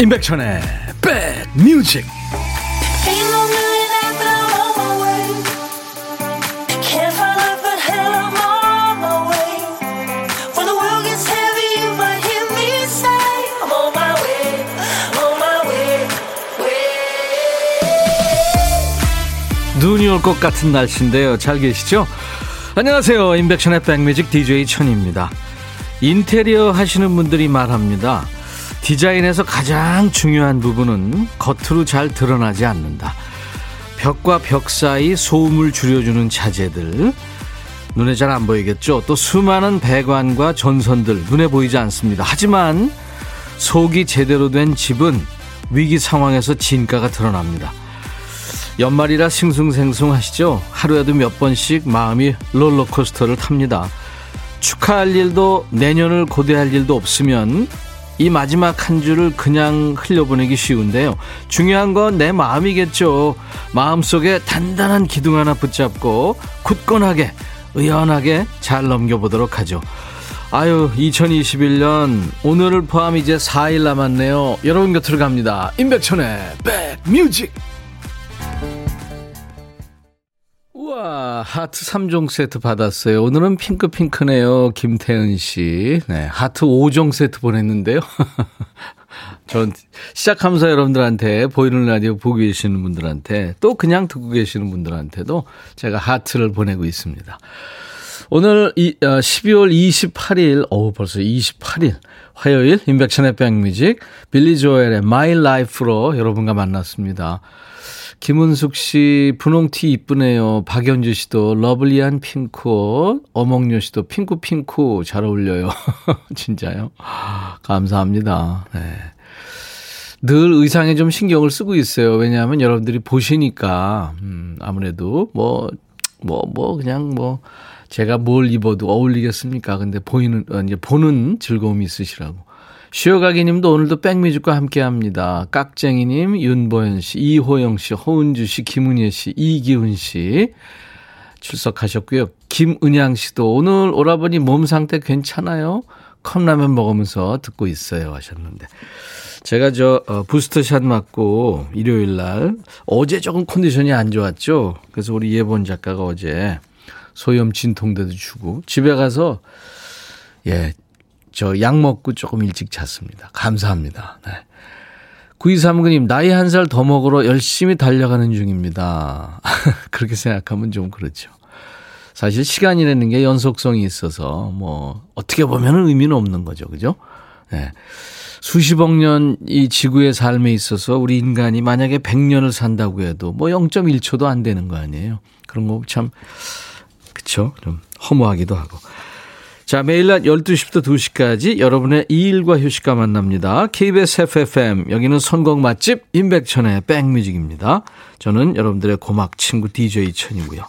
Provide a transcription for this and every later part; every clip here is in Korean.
임백천의 백뮤직 눈이 올 것 같은 날씨인데요. 잘 계시죠? 안녕하세요. 임백천의 백뮤직 DJ 천입니다. 인테리어 하시는 분들이 말합니다. 디자인에서 가장 중요한 부분은 겉으로 잘 드러나지 않는다. 벽과 벽 사이 소음을 줄여주는 자재들. 눈에 잘 안 보이겠죠? 또 수많은 배관과 전선들 눈에 보이지 않습니다. 하지만 속이 제대로 된 집은 위기 상황에서 진가가 드러납니다. 연말이라 싱숭생숭 하시죠? 하루에도 몇 번씩 마음이 롤러코스터를 탑니다. 축하할 일도 내년을 고대할 일도 없으면 이 마지막 한 줄을 그냥 흘려보내기 쉬운데요. 중요한 건 내 마음이겠죠. 마음속에 단단한 기둥 하나 붙잡고 굳건하게, 의연하게 잘 넘겨보도록 하죠. 아유, 2021년 오늘을 포함 이제 4일 남았네요. 여러분 곁으로 갑니다. 임백천의 백뮤직. 하트 3종 세트 받았어요. 오늘은 핑크핑크네요. 김태은 씨. 네, 하트 5종 세트 보냈는데요. 전 시작하면서 여러분들한테 보이는 라디오 보고 계시는 분들한테 또 그냥 듣고 계시는 분들한테도 제가 하트를 보내고 있습니다. 오늘 이, 어, 12월 28일, 어우, 벌써 28일. 화요일, 인백션의 백뮤직, 빌리 조엘의 My Life로 여러분과 만났습니다. 김은숙 씨, 분홍티 이쁘네요. 박연주 씨도 lovely한 핑크옷. 어몽요 씨도 핑크핑크 잘 어울려요. 진짜요? 감사합니다. 네. 늘 의상에 좀 신경을 쓰고 있어요. 왜냐하면 여러분들이 보시니까, 음, 아무래도 뭐, 뭐, 뭐, 그냥 뭐, 제가 뭘 입어도 어울리겠습니까? 근데 보이는, 어, 이제 보는 즐거움이 있으시라고. 쉬어가기님도 오늘도 백뮤직과 함께합니다. 깍쟁이님, 윤보현 씨, 이호영 씨, 허은주 씨, 김은혜 씨, 이기훈 씨 출석하셨고요. 김은양 씨도 오늘 오라버니 몸 상태 괜찮아요? 컵라면 먹으면서 듣고 있어요 하셨는데 제가 저 어, 부스터샷 맞고 일요일 날 어제 조금 컨디션이 안 좋았죠. 그래서 우리 예본 작가가 어제 소염 진통제도 주고 집에 가서 예 저 약 먹고 조금 일찍 잤습니다. 감사합니다. 네. 9239님, 나이 한 살 더 먹으러 열심히 달려가는 중입니다. 그렇게 생각하면 좀 그렇죠. 사실 시간이라는 게 연속성이 있어서 뭐 어떻게 보면 의미는 없는 거죠. 그죠? 네. 수십억 년 이 지구의 삶에 있어서 우리 인간이 만약에 100년을 산다고 해도 뭐 0.1초도 안 되는 거 아니에요. 그런 거 참, 그쵸? 좀 허무하기도 하고. 자, 매일 낮 12시부터 2시까지 여러분의 이일과 휴식과 만납니다. KBS FFM, 여기는 선곡 맛집 임백천의 백뮤직입니다. 저는 여러분들의 고막 친구 DJ 천이고요.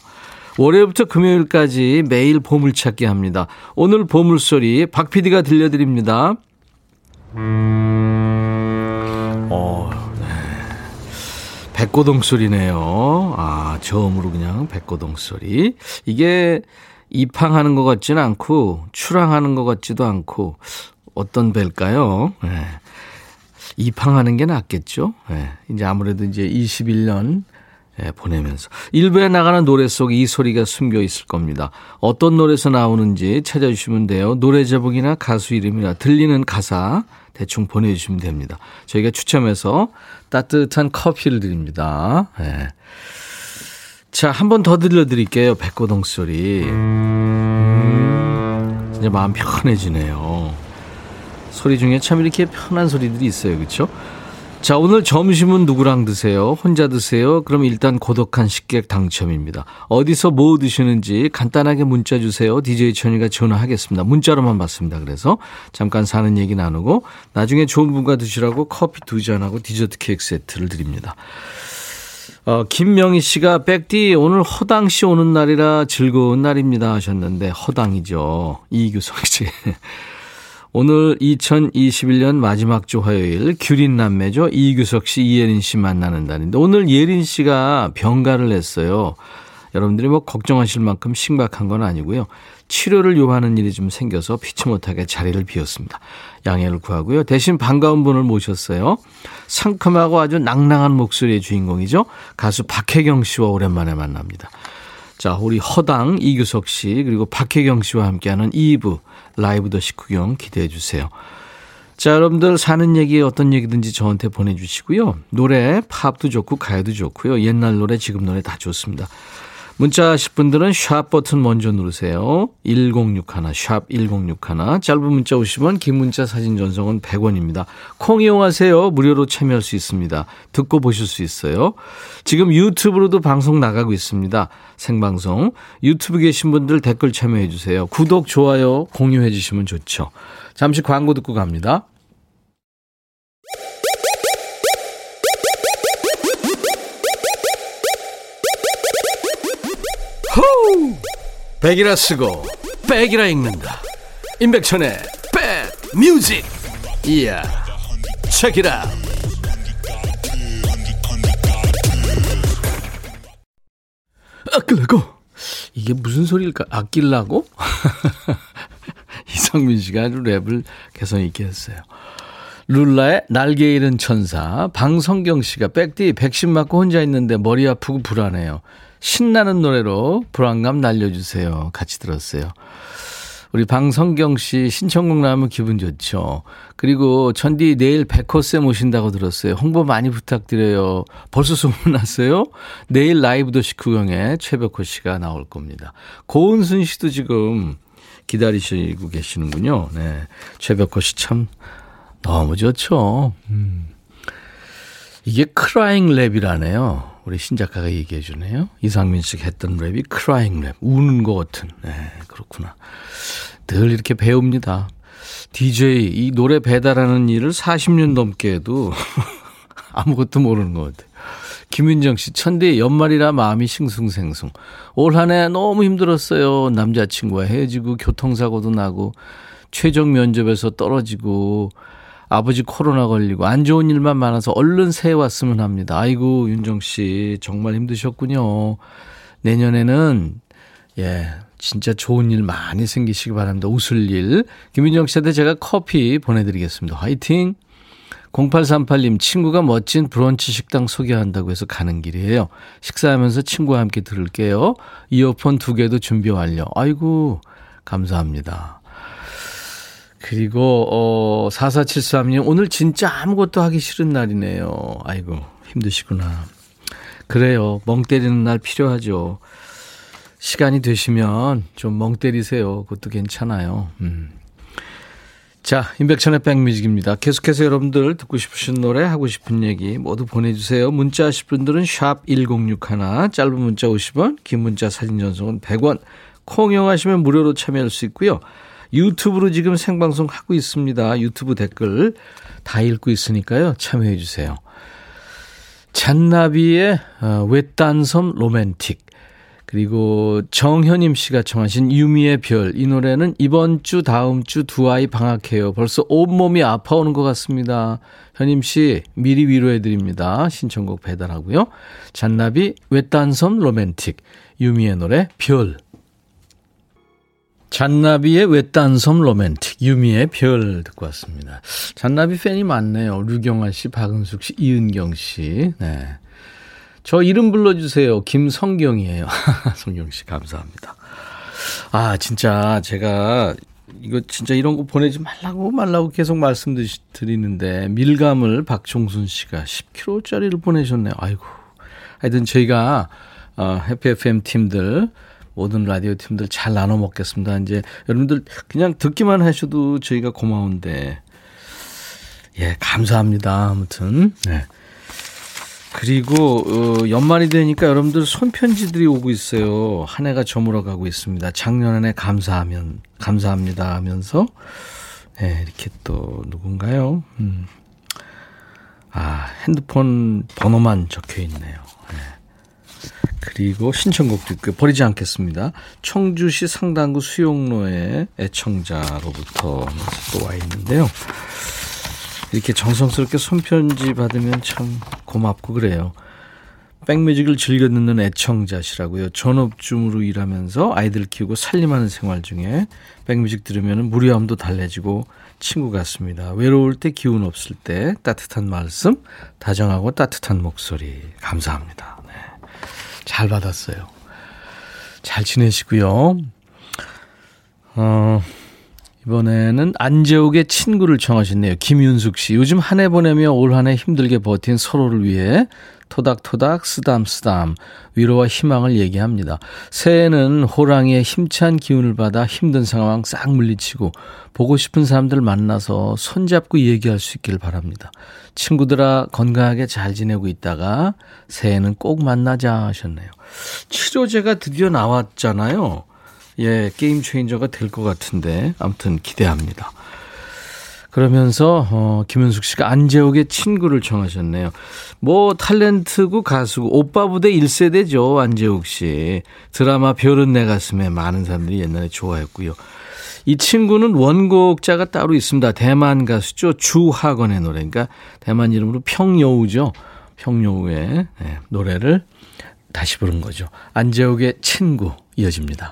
월요일부터 금요일까지 매일 보물찾기 합니다. 오늘 보물소리 박 PD가 들려드립니다. 어, 네. 백고동 소리네요. 아, 처음으로 그냥 백고동 소리. 이게 입항하는 것 같지는 않고 출항하는 것 같지도 않고 어떤 배일까요? 네. 입항하는 게 낫겠죠. 네. 이제 아무래도 이제 21년 네, 보내면서 일부에 나가는 노래 속에 이 소리가 숨겨 있을 겁니다. 어떤 노래에서 나오는지 찾아주시면 돼요. 노래 제목이나 가수 이름이나 들리는 가사 대충 보내주시면 됩니다. 저희가 추첨해서 따뜻한 커피를 드립니다. 네. 자, 한 번 더 들려드릴게요. 백고동 소리. 음, 진짜 마음 편해지네요. 소리 중에 참 이렇게 편한 소리들이 있어요. 그렇죠? 자, 오늘 점심은 누구랑 드세요? 혼자 드세요? 그럼 일단 고독한 식객 당첨입니다. 어디서 뭐 드시는지 간단하게 문자 주세요. DJ 천이가 전화하겠습니다. 문자로만 받습니다. 그래서 잠깐 사는 얘기 나누고 나중에 좋은 분과 드시라고 커피 두 잔하고 디저트 케이크 세트를 드립니다. 어, 김명희 씨가 백디 오늘 허당 씨 오는 날이라 즐거운 날입니다 하셨는데 허당이죠. 이규성 씨. 오늘 2021년 마지막 주 화요일 규린 남매죠. 이규석 씨, 이예린 씨 만나는 날인데 오늘 예린 씨가 병가를 했어요. 여러분들이 뭐 걱정하실 만큼 심각한 건 아니고요. 치료를 요하는 일이 좀 생겨서 피치 못하게 자리를 비웠습니다. 양해를 구하고요. 대신 반가운 분을 모셨어요. 상큼하고 아주 낭낭한 목소리의 주인공이죠. 가수 박혜경 씨와 오랜만에 만납니다. 자, 우리 허당 이규석 씨 그리고 박혜경 씨와 함께하는 2부 라이브 더 식후경 기대해 주세요. 자, 여러분들 사는 얘기 어떤 얘기든지 저한테 보내주시고요. 노래 팝도 좋고 가요도 좋고요. 옛날 노래 지금 노래 다 좋습니다. 문자 하실 분들은 샵 버튼 먼저 누르세요. 1061, 샵 1061. 짧은 문자 오시면 긴 문자 사진 전송은 100원입니다. 콩 이용하세요. 무료로 참여할 수 있습니다. 듣고 보실 수 있어요. 지금 유튜브로도 방송 나가고 있습니다. 생방송. 유튜브 계신 분들 댓글 참여해 주세요. 구독, 좋아요, 공유해 주시면 좋죠. 잠시 광고 듣고 갑니다. 호우! 백이라 쓰고 백이라 읽는다. 임백천의 백 뮤직. 이야. 책이라. 아끼려고. 이게 무슨 소리일까? 아끼려고? 이상민 씨가 아주 랩을 개성 있게 했어요. 룰라의 날개 잃은 천사. 방성경 씨가 백디 백신 맞고 혼자 있는데 머리 아프고 불안해요. 신나는 노래로 불안감 날려주세요. 같이 들었어요. 우리 방성경 씨 신청곡 나오면 기분 좋죠. 그리고 천디 내일 백호쌤 오신다고 들었어요. 홍보 많이 부탁드려요. 벌써 소문났어요? 내일 라이브 도시 구경에 최백호 씨가 나올 겁니다. 고은순 씨도 지금 기다리시고 계시는군요. 네. 최백호 씨 참 너무 좋죠. 음. 이게 crying 랩이라네요. 우리 신작가가 얘기해 주네요. 이상민 씨가 했던 랩이 crying 랩, 우는 것 같은. 네, 그렇구나. 늘 이렇게 배웁니다. DJ, 이 노래 배달하는 일을 40년 넘게 해도 아무것도 모르는 것 같아요. 김윤정 씨, 천디 연말이라 마음이 싱숭생숭. 올 한 해 너무 힘들었어요. 남자친구와 헤어지고 교통사고도 나고 최종 면접에서 떨어지고 아버지 코로나 걸리고 안 좋은 일만 많아서 얼른 새해 왔으면 합니다. 아이고 윤정 씨 정말 힘드셨군요. 내년에는 예 진짜 좋은 일 많이 생기시기 바랍니다. 웃을 일. 김윤정 씨한테 제가 커피 보내드리겠습니다. 화이팅! 0838님, 친구가 멋진 브런치 식당 소개한다고 해서 가는 길이에요. 식사하면서 친구와 함께 들을게요. 이어폰 두 개도 준비 완료. 아이고, 감사합니다. 그리고, 어, 4473님, 오늘 진짜 아무것도 하기 싫은 날이네요. 아이고, 힘드시구나. 그래요. 멍 때리는 날 필요하죠. 시간이 되시면 좀 멍 때리세요. 그것도 괜찮아요. 음. 자, 임백천의 백뮤직입니다. 계속해서 여러분들 듣고 싶으신 노래, 하고 싶은 얘기 모두 보내주세요. 문자 하실 분들은 샵 1061, 짧은 문자 50원, 긴 문자 사진 전송은 100원, 콩 이용하시면 무료로 참여할 수 있고요. 유튜브로 지금 생방송 하고 있습니다. 유튜브 댓글 다 읽고 있으니까요. 참여해 주세요. 잔나비의 어, 외딴섬 로맨틱 그리고 정현임 씨가 청하신 유미의 별. 이 노래는 이번 주, 다음 주 두 아이 방학해요. 벌써 온몸이 아파오는 것 같습니다. 현임 씨, 미리 위로해 드립니다. 신청곡 배달하고요. 잔나비, 외딴섬 로맨틱. 유미의 노래, 별. 잔나비의 외딴섬 로맨틱, 유미의 별 듣고 왔습니다. 잔나비 팬이 많네요. 류경아 씨, 박은숙 씨, 이은경 씨. 네. 저 이름 불러주세요. 김성경이에요. 성경 씨, 감사합니다. 아, 진짜 제가 이거 진짜 이런 거 보내지 말라고 말라고 계속 말씀드리는데 밀감을 박종순 씨가 10kg짜리를 보내셨네요. 아이고. 하여튼 저희가 어, 해피 FM 팀들 모든 라디오 팀들 잘 나눠 먹겠습니다. 이제 여러분들 그냥 듣기만 하셔도 저희가 고마운데 예 감사합니다. 아무튼 네. 그리고 어, 연말이 되니까 여러분들 손편지들이 오고 있어요. 한 해가 저물어 가고 있습니다. 작년 한 해 감사하면 감사합니다 하면서 네, 이렇게 또 누군가요? 음. 아 핸드폰 번호만 적혀 있네요. 그리고 신청곡도 있고요. 버리지 않겠습니다. 청주시 상당구 수용로의 애청자로부터 또 와 있는데요. 이렇게 정성스럽게 손편지 받으면 참 고맙고 그래요. 백뮤직을 즐겨 듣는 애청자시라고요. 전업주무로 일하면서 아이들 키우고 살림하는 생활 중에 백뮤직 들으면 무료함도 달래지고 친구 같습니다. 외로울 때 기운 없을 때 따뜻한 말씀, 다정하고 따뜻한 목소리 감사합니다. 네. 잘 받았어요. 잘 지내시고요. 어, 이번에는 안재욱의 친구를 청하셨네요. 김윤숙 씨. 요즘 한 해 보내며 올 한 해 힘들게 버틴 서로를 위해 토닥토닥 쓰담쓰담 위로와 희망을 얘기합니다. 새해는 호랑이의 힘찬 기운을 받아 힘든 상황 싹 물리치고 보고 싶은 사람들 만나서 손잡고 얘기할 수 있기를 바랍니다. 친구들아 건강하게 잘 지내고 있다가 새해는 꼭 만나자 하셨네요. 치료제가 드디어 나왔잖아요. 예, 게임 체인저가 될 것 같은데 아무튼 기대합니다. 그러면서 어, 김현숙 씨가 안재욱의 친구를 청하셨네요. 뭐 탤런트고 가수고 오빠 부대 1세대죠 안재욱 씨. 드라마 별은 내 가슴에 많은 사람들이 옛날에 좋아했고요. 이 친구는 원곡자가 따로 있습니다. 대만 가수죠. 주학원의 노래. 그러니까 대만 이름으로 평여우죠. 평여우의 네, 노래를 다시 부른 거죠. 안재욱의 친구 이어집니다.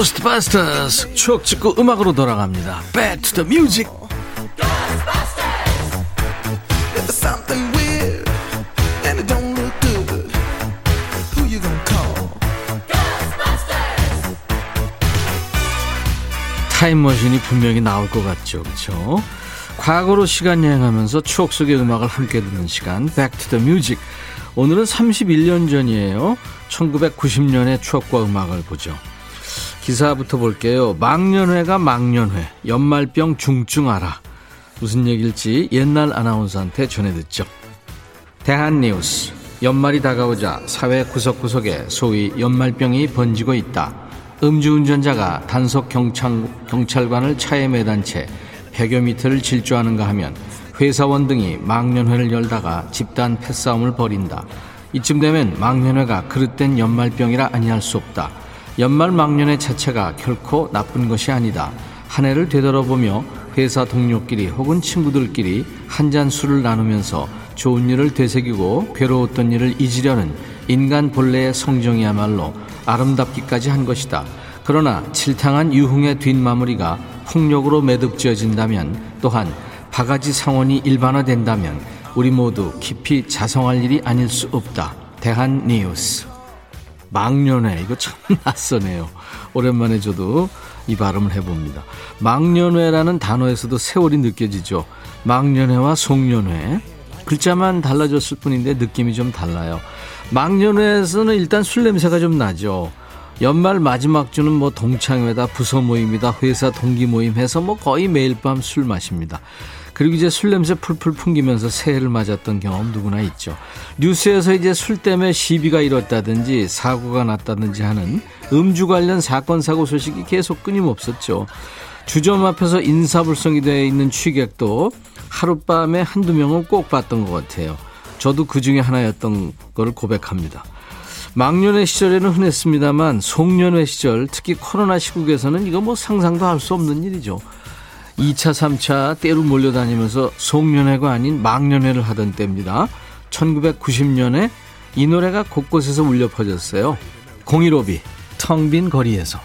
고스트바스터스 추억 찍고 음악으로 돌아갑니다. Back to the music. 타임머신이 분명히 나올 것 같죠. 그렇죠? 과거로 시간 여행하면서 추억 속의 음악을 함께 듣는 시간 Back to the Music. 오늘은 31년 전이에요. 1990년의 추억과 음악을 보죠. 기사부터 볼게요. 망년회가 망년회, 연말병 중증 알아. 무슨 얘기일지 옛날 아나운서한테 전해 듣죠. 대한뉴스. 연말이 다가오자 사회 구석구석에 소위 연말병이 번지고 있다. 음주운전자가 단속 경찰, 경찰관을 차에 매단 채 100여 미터를 질주하는가 하면 회사원 등이 망년회를 열다가 집단 패싸움을 벌인다. 이쯤 되면 망년회가 그릇된 연말병이라 아니할 수 없다. 연말 망년의 자체가 결코 나쁜 것이 아니다. 한 해를 되돌아보며 회사 동료끼리 혹은 친구들끼리 한 잔 술을 나누면서 좋은 일을 되새기고 괴로웠던 일을 잊으려는 인간 본래의 성정이야말로 아름답기까지 한 것이다. 그러나 칠탕한 유흥의 뒷마무리가 폭력으로 매듭지어진다면 또한 바가지 상원이 일반화된다면 우리 모두 깊이 자성할 일이 아닐 수 없다. 대한 뉴스. 망년회 이거 참 낯서네요. 오랜만에 저도 이 발음을 해봅니다. 망년회라는 단어에서도 세월이 느껴지죠. 망년회와 송년회 글자만 달라졌을 뿐인데 느낌이 좀 달라요. 망년회에서는 일단 술 냄새가 좀 나죠. 연말 마지막 주는 뭐 동창회다 부서 모임이다 회사 동기 모임 해서 뭐 거의 매일 밤 술 마십니다. 그리고 이제 술 냄새 풀풀 풍기면서 새해를 맞았던 경험 누구나 있죠. 뉴스에서 이제 술 때문에 시비가 일었다든지 사고가 났다든지 하는 음주 관련 사건 사고 소식이 계속 끊임없었죠. 주점 앞에서 인사불성이 되어 있는 취객도 하룻밤에 한두 명은 꼭 봤던 것 같아요. 저도 그 중에 하나였던 것을 고백합니다. 망년의 시절에는 흔했습니다만 송년회 시절 특히 코로나 시국에서는 이거 뭐 상상도 할 수 없는 일이죠. 2차, 3차 때로 몰려다니면서 송년회가 아닌 망년회를 하던 때입니다. 1990년에 이 노래가 곳곳에서 울려 퍼졌어요. 015비, 텅 빈 거리에서.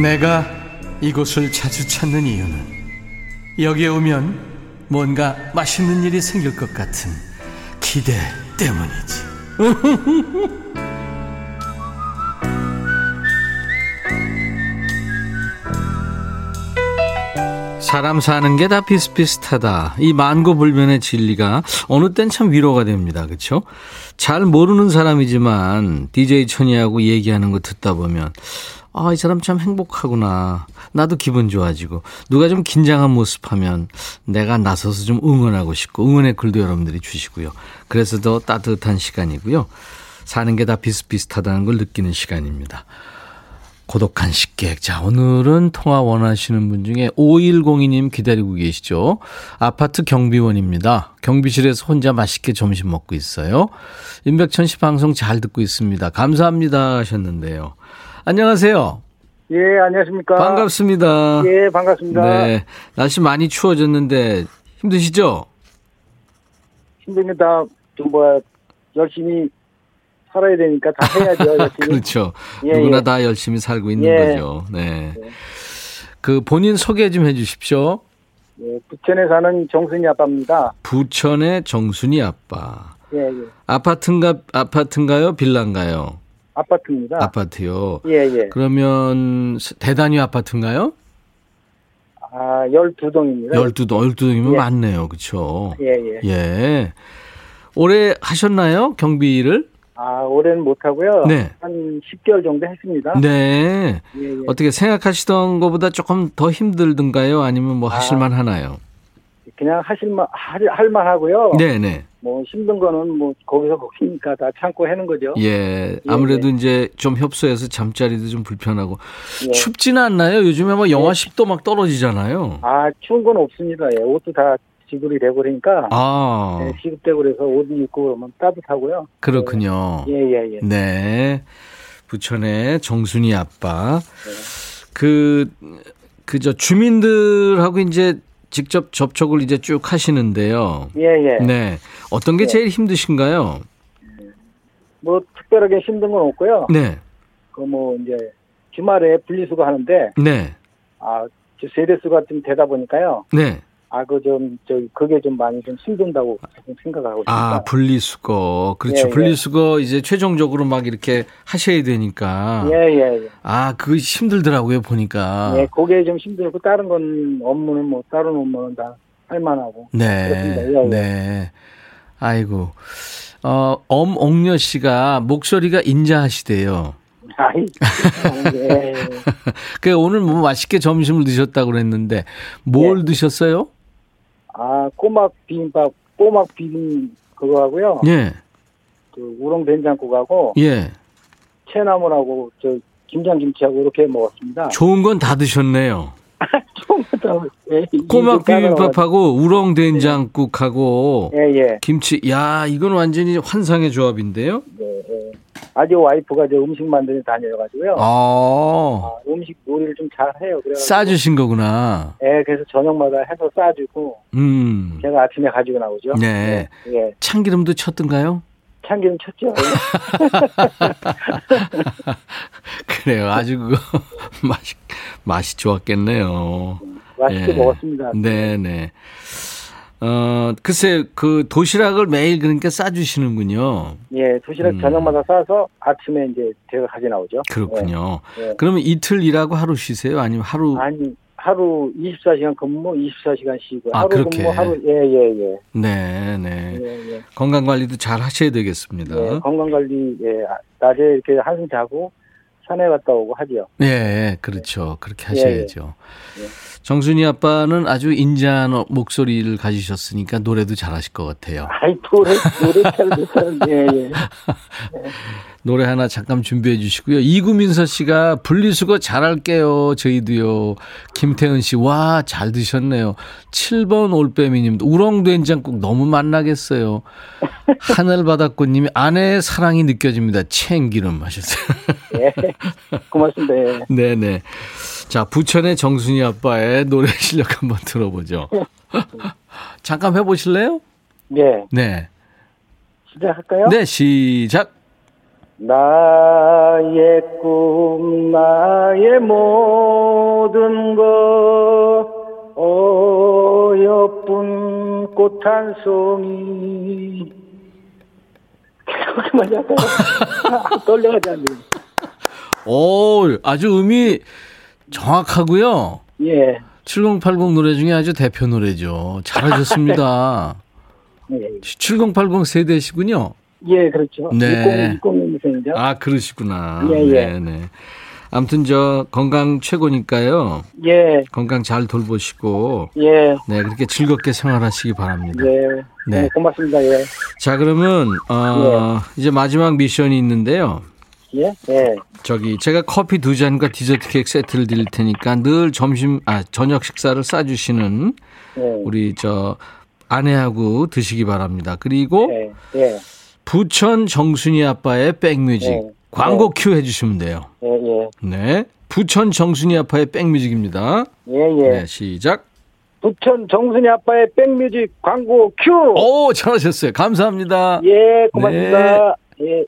내가 이곳을 자주 찾는 이유는 여기에 오면 뭔가 맛있는 일이 생길 것 같은 기대 때문이지. 사람 사는 게 다 비슷비슷하다. 이 만고불변의 진리가 어느 땐 참 위로가 됩니다. 그렇죠? 잘 모르는 사람이지만 DJ 천이하고 얘기하는 거 듣다 보면 아, 이 사람 참 행복하구나. 나도 기분 좋아지고 누가 좀 긴장한 모습 하면 내가 나서서 좀 응원하고 싶고 응원의 글도 여러분들이 주시고요. 그래서 더 따뜻한 시간이고요. 사는 게 다 비슷비슷하다는 걸 느끼는 시간입니다. 고독한 식객. 자, 오늘은 통화 원하시는 분 중에 5102님 기다리고 계시죠. 아파트 경비원입니다. 경비실에서 혼자 맛있게 점심 먹고 있어요. 임백천 씨 방송 잘 듣고 있습니다. 감사합니다 하셨는데요. 안녕하세요. 예, 안녕하십니까. 반갑습니다. 예, 반갑습니다. 네. 날씨 많이 추워졌는데 힘드시죠? 힘듭니다. 좀 뭐야, 열심히 살아야 되니까 다 해야죠. 그렇죠. 예, 누구나 예. 다 열심히 살고 있는 예. 거죠. 네. 그 본인 소개 좀 해주십시오. 예, 부천에 사는 정순이 아빠입니다. 부천의 정순이 아빠. 예, 예. 아파트인가 아파트인가요? 빌라인가요? 아파트입니다. 아파트요. 예, 예. 그러면 대단위 아파트인가요? 아, 12동입니다. 12동, 12동이면 예. 많네요. 그렇죠? 예, 예. 예. 올해 하셨나요? 경비를? 아, 올해는 못 하고요. 네. 한 10개월 정도 했습니다. 네. 예, 예. 어떻게 생각하시던 것보다 조금 더 힘들던가요? 아니면 뭐 아. 하실만 하나요? 그냥 하실만, 할, 할만 하고요. 네 네. 뭐 힘든 거는 뭐 거기서 거기니까 다 참고 하는 거죠. 예. 아무래도 이제 좀 협소해서 잠자리도 좀 불편하고. 예. 춥지는 않나요? 요즘에 뭐 영하 10도 막 떨어지잖아요. 아, 추운 건 없습니다. 예, 옷도 다 지불이 되고 그러니까. 아, 예, 시급되고 그래서 옷 입고 그러면 따뜻하고요. 그렇군요. 예, 예, 예. 네. 부천의 정순이 아빠. 네. 그, 그저 주민들하고 이제 직접 접촉을 이제 쭉 하시는데요. 예, 예. 네. 어떤 게 네. 제일 힘드신가요? 뭐 특별하게 힘든 건 없고요. 네. 그 뭐 이제 주말에 분리수거 하는데 네. 아, 저 세대수가 좀 되다 보니까요. 네. 아, 그 좀, 저, 그게 좀 많이 좀 힘든다고 좀 생각하고 있습니다. 아, 분리수거. 그렇죠. 예, 예. 분리수거 이제 최종적으로 막 이렇게 하셔야 되니까. 예, 예, 예. 아, 그거 힘들더라고요, 보니까. 예, 그게 좀 힘들고 다른 건 업무는 뭐 다른 업무는 다 할만하고. 네. 그렇습니다. 예, 예. 네. 아이고. 어, 엄 옥녀 씨가 목소리가 인자하시대요. 아이, 예, 예. 그 오늘 뭐 맛있게 점심을 드셨다고 그랬는데 뭘 예. 드셨어요? 아, 꼬막 비빔밥, 꼬막 비빔 그거 하고요. 예. 그 우렁 된장국하고 예. 채나물하고 저 김장 김치하고 이렇게 먹었습니다. 좋은 건 다 드셨네요. 예, 꼬막 따라와- 비빔밥하고 우렁 된장국하고 예, 예. 김치. 야, 이건 완전히 환상의 조합인데요. 네, 예. 아주 와이프가 저 음식 만드는 다녀가지고요. 아. 아, 음식 요리를 좀 잘 해요. 그래서 싸주신 거구나. 예, 그래서 저녁마다 해서 싸주고 음. 제가 아침에 가지고 나오죠. 네. 예, 예. 참기름도 쳤던가요? 참기름 쳤죠. 그래요. 아주 그거 맛이 맛이 좋았겠네요. 맛있게 예. 먹었습니다. 네 네. 어 글쎄 그 도시락을 매일 그러니까 싸 주시는군요. 예, 도시락 음. 저녁마다 싸서 아침에 이제 제가 가져 나오죠. 그렇군요. 예, 예. 그러면 이틀 일하고 하루 쉬세요? 아니면 하루? 아니 하루 24시간 근무, 24시간 쉬고 아, 하루 그렇게. 근무 하루 예예예. 네네. 예, 예. 건강 관리도 잘 하셔야 되겠습니다. 예, 건강 관리 예, 아, 낮에 이렇게 한숨 자고 산에 갔다 오고 하죠. 예, 그렇죠. 그렇게 예, 하셔야죠. 예. 정순이 아빠는 아주 인자한 어- 목소리를 가지셨으니까 노래도 잘하실 것 같아요. 아이 노래 노래 잘 못하는데 예, 예. 노래 하나 잠깐 준비해 주시고요. 이구민서 씨가 분리수거 잘할게요. 저희도요. 김태은 씨, 와, 잘 드셨네요. 7번 올빼미 님도 우렁된장국 너무 맛나겠어요. 하늘바닷꽃 님이 아내의 사랑이 느껴집니다. 챙기름 하셨어요. 예. 고맙습니다. 예. 네네. 자, 부천의 정순이 아빠의 노래 실력 한번 들어보죠. 잠깐 해보실래요? 예. 네. 시작할까요? 네, 시작. 나의 꿈, 나의 모든 것, 어여쁜 꽃 한 송이. 그렇게만 약간 떨려가지 않네. 오, 아주 음이 정확하고요. 예. 7080 노래 중에 아주 대표 노래죠. 잘하셨습니다. 예, 7080 세대시군요. 예, 그렇죠. 네. 60, 60년생이죠. 아, 그러시구나. 예, 예. 네, 네. 아무튼 저 건강 최고니까요. 예, 건강 잘 돌보시고 예, 네, 그렇게 즐겁게 생활하시기 바랍니다. 예. 네. 네. 고맙습니다. 예. 자, 그러면 어, 이제 마지막 미션이 있는데요. 예, 예. 저기 제가 커피 두 잔과 디저트 케이크 세트를 드릴 테니까 늘 점심 아 저녁 식사를 싸 주시는 예. 우리 저 아내하고 드시기 바랍니다. 그리고 예, 예, 부천 정순이 아빠의 백뮤직 네. 광고 큐 해주시면 돼요. 예, 예. 네, 부천 정순이 아빠의 백뮤직입니다. 예, 예. 네, 시작. 부천 정순이 아빠의 백뮤직 광고 큐! 오, 잘하셨어요. 감사합니다. 예, 고맙습니다. 예.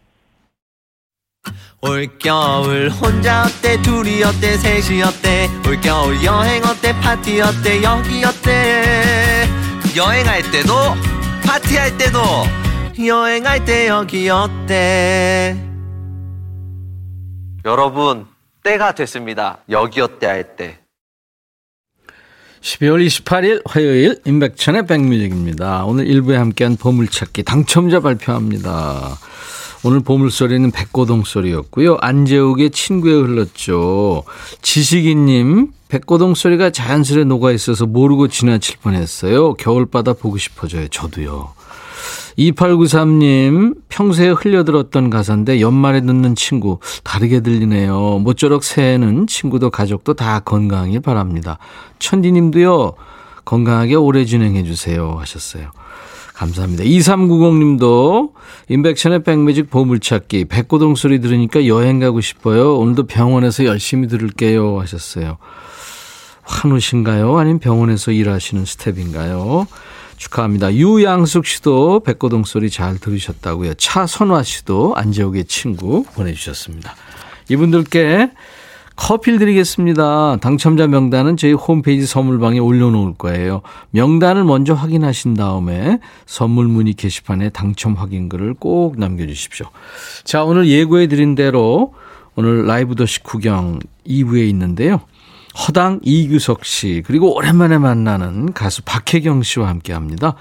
올겨울 혼자 어때 둘이 어때 셋이 어때 올겨울 여행 어때 파티 어때 여기 어때 여행할 때도 파티할 때도 여행할 때 여기 어때 여러분 때가 됐습니다 여기 어때 할 때 12월 28일 화요일 임백천의 백뮤직입니다. 오늘 일부에 함께한 보물찾기 당첨자 발표합니다. 오늘 보물소리는 백고동 소리였고요. 안재욱의 친구에 흘렀죠. 지식인님 백고동 소리가 자연스레 녹아있어서 모르고 지나칠 뻔했어요. 겨울바다 보고 싶어져요. 저도요. 2893님, 평소에 흘려들었던 가사인데 연말에 듣는 친구, 다르게 들리네요. 모쪼록 새해는 친구도 가족도 다 건강하길 바랍니다. 천디님도요, 건강하게 오래 진행해 주세요. 하셨어요. 감사합니다. 2390님도 인백션의 백매직 보물찾기, 백고동 소리 들으니까 여행 가고 싶어요. 오늘도 병원에서 열심히 들을게요. 하셨어요. 환우신가요? 아니면 병원에서 일하시는 스텝인가요? 축하합니다. 유양숙 씨도 백고동 소리 잘 들으셨다고요. 차선화 씨도 안재욱의 친구 보내주셨습니다. 이분들께 커피를 드리겠습니다. 당첨자 명단은 저희 홈페이지 선물방에 올려놓을 거예요. 명단을 먼저 확인하신 다음에 선물 문의 게시판에 당첨 확인글을 꼭 남겨주십시오. 자, 오늘 예고해 드린 대로 오늘 라이브 도시 구경 2부에 있는데요. 허당 이규석 씨 그리고 오랜만에 만나는 가수 박혜경 씨와 함께 합니다.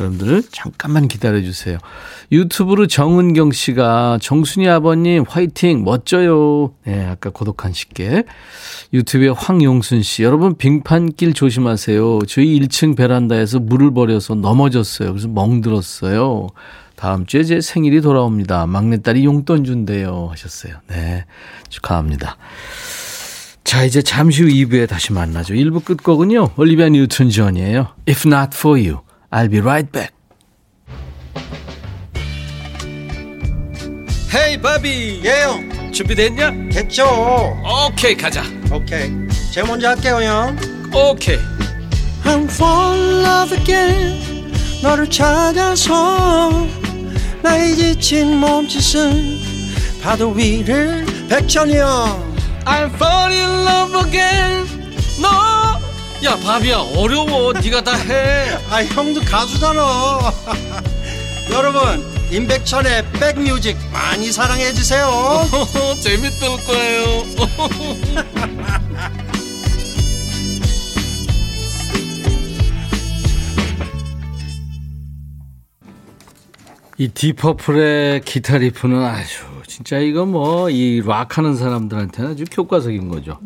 여러분들 잠깐만 기다려 주세요. 유튜브로 정은경 씨가 정순이 아버님 화이팅 멋져요. 네, 아까 고독한 씨께 유튜브에 황용순 씨 여러분 빙판길 조심하세요. 저희 1층 베란다에서 물을 버려서 넘어졌어요. 그래서 멍들었어요. 다음 주에 제 생일이 돌아옵니다. 막내딸이 용돈 준대요 하셨어요. 네, 축하합니다. 자, 이제 잠시 후 2부에 다시 만나죠. 1부 끝곡은요. 올리비아 뉴튼 존이에요. If not for you, I'll be right back. 헤이 바비 예영 준비됐냐? 됐죠 오케이 가자 오케이 제가 먼저 할게요 형 오케이 I'm fall in love again 너를 찾아서 나의 지친 몸짓은 파도 위를 백천이 형 I'm fall in love again. 너야 바비야 어려워. 네가 다 해. 아 형도 가수잖아 여러분 임백천의 백뮤직 많이 사랑해 주세요. 재밌을 거예요. 이 디퍼플의 기타 리프는 아주 진짜 이거 뭐 이 락 하는 사람들한테는 아주 교과석인 거죠.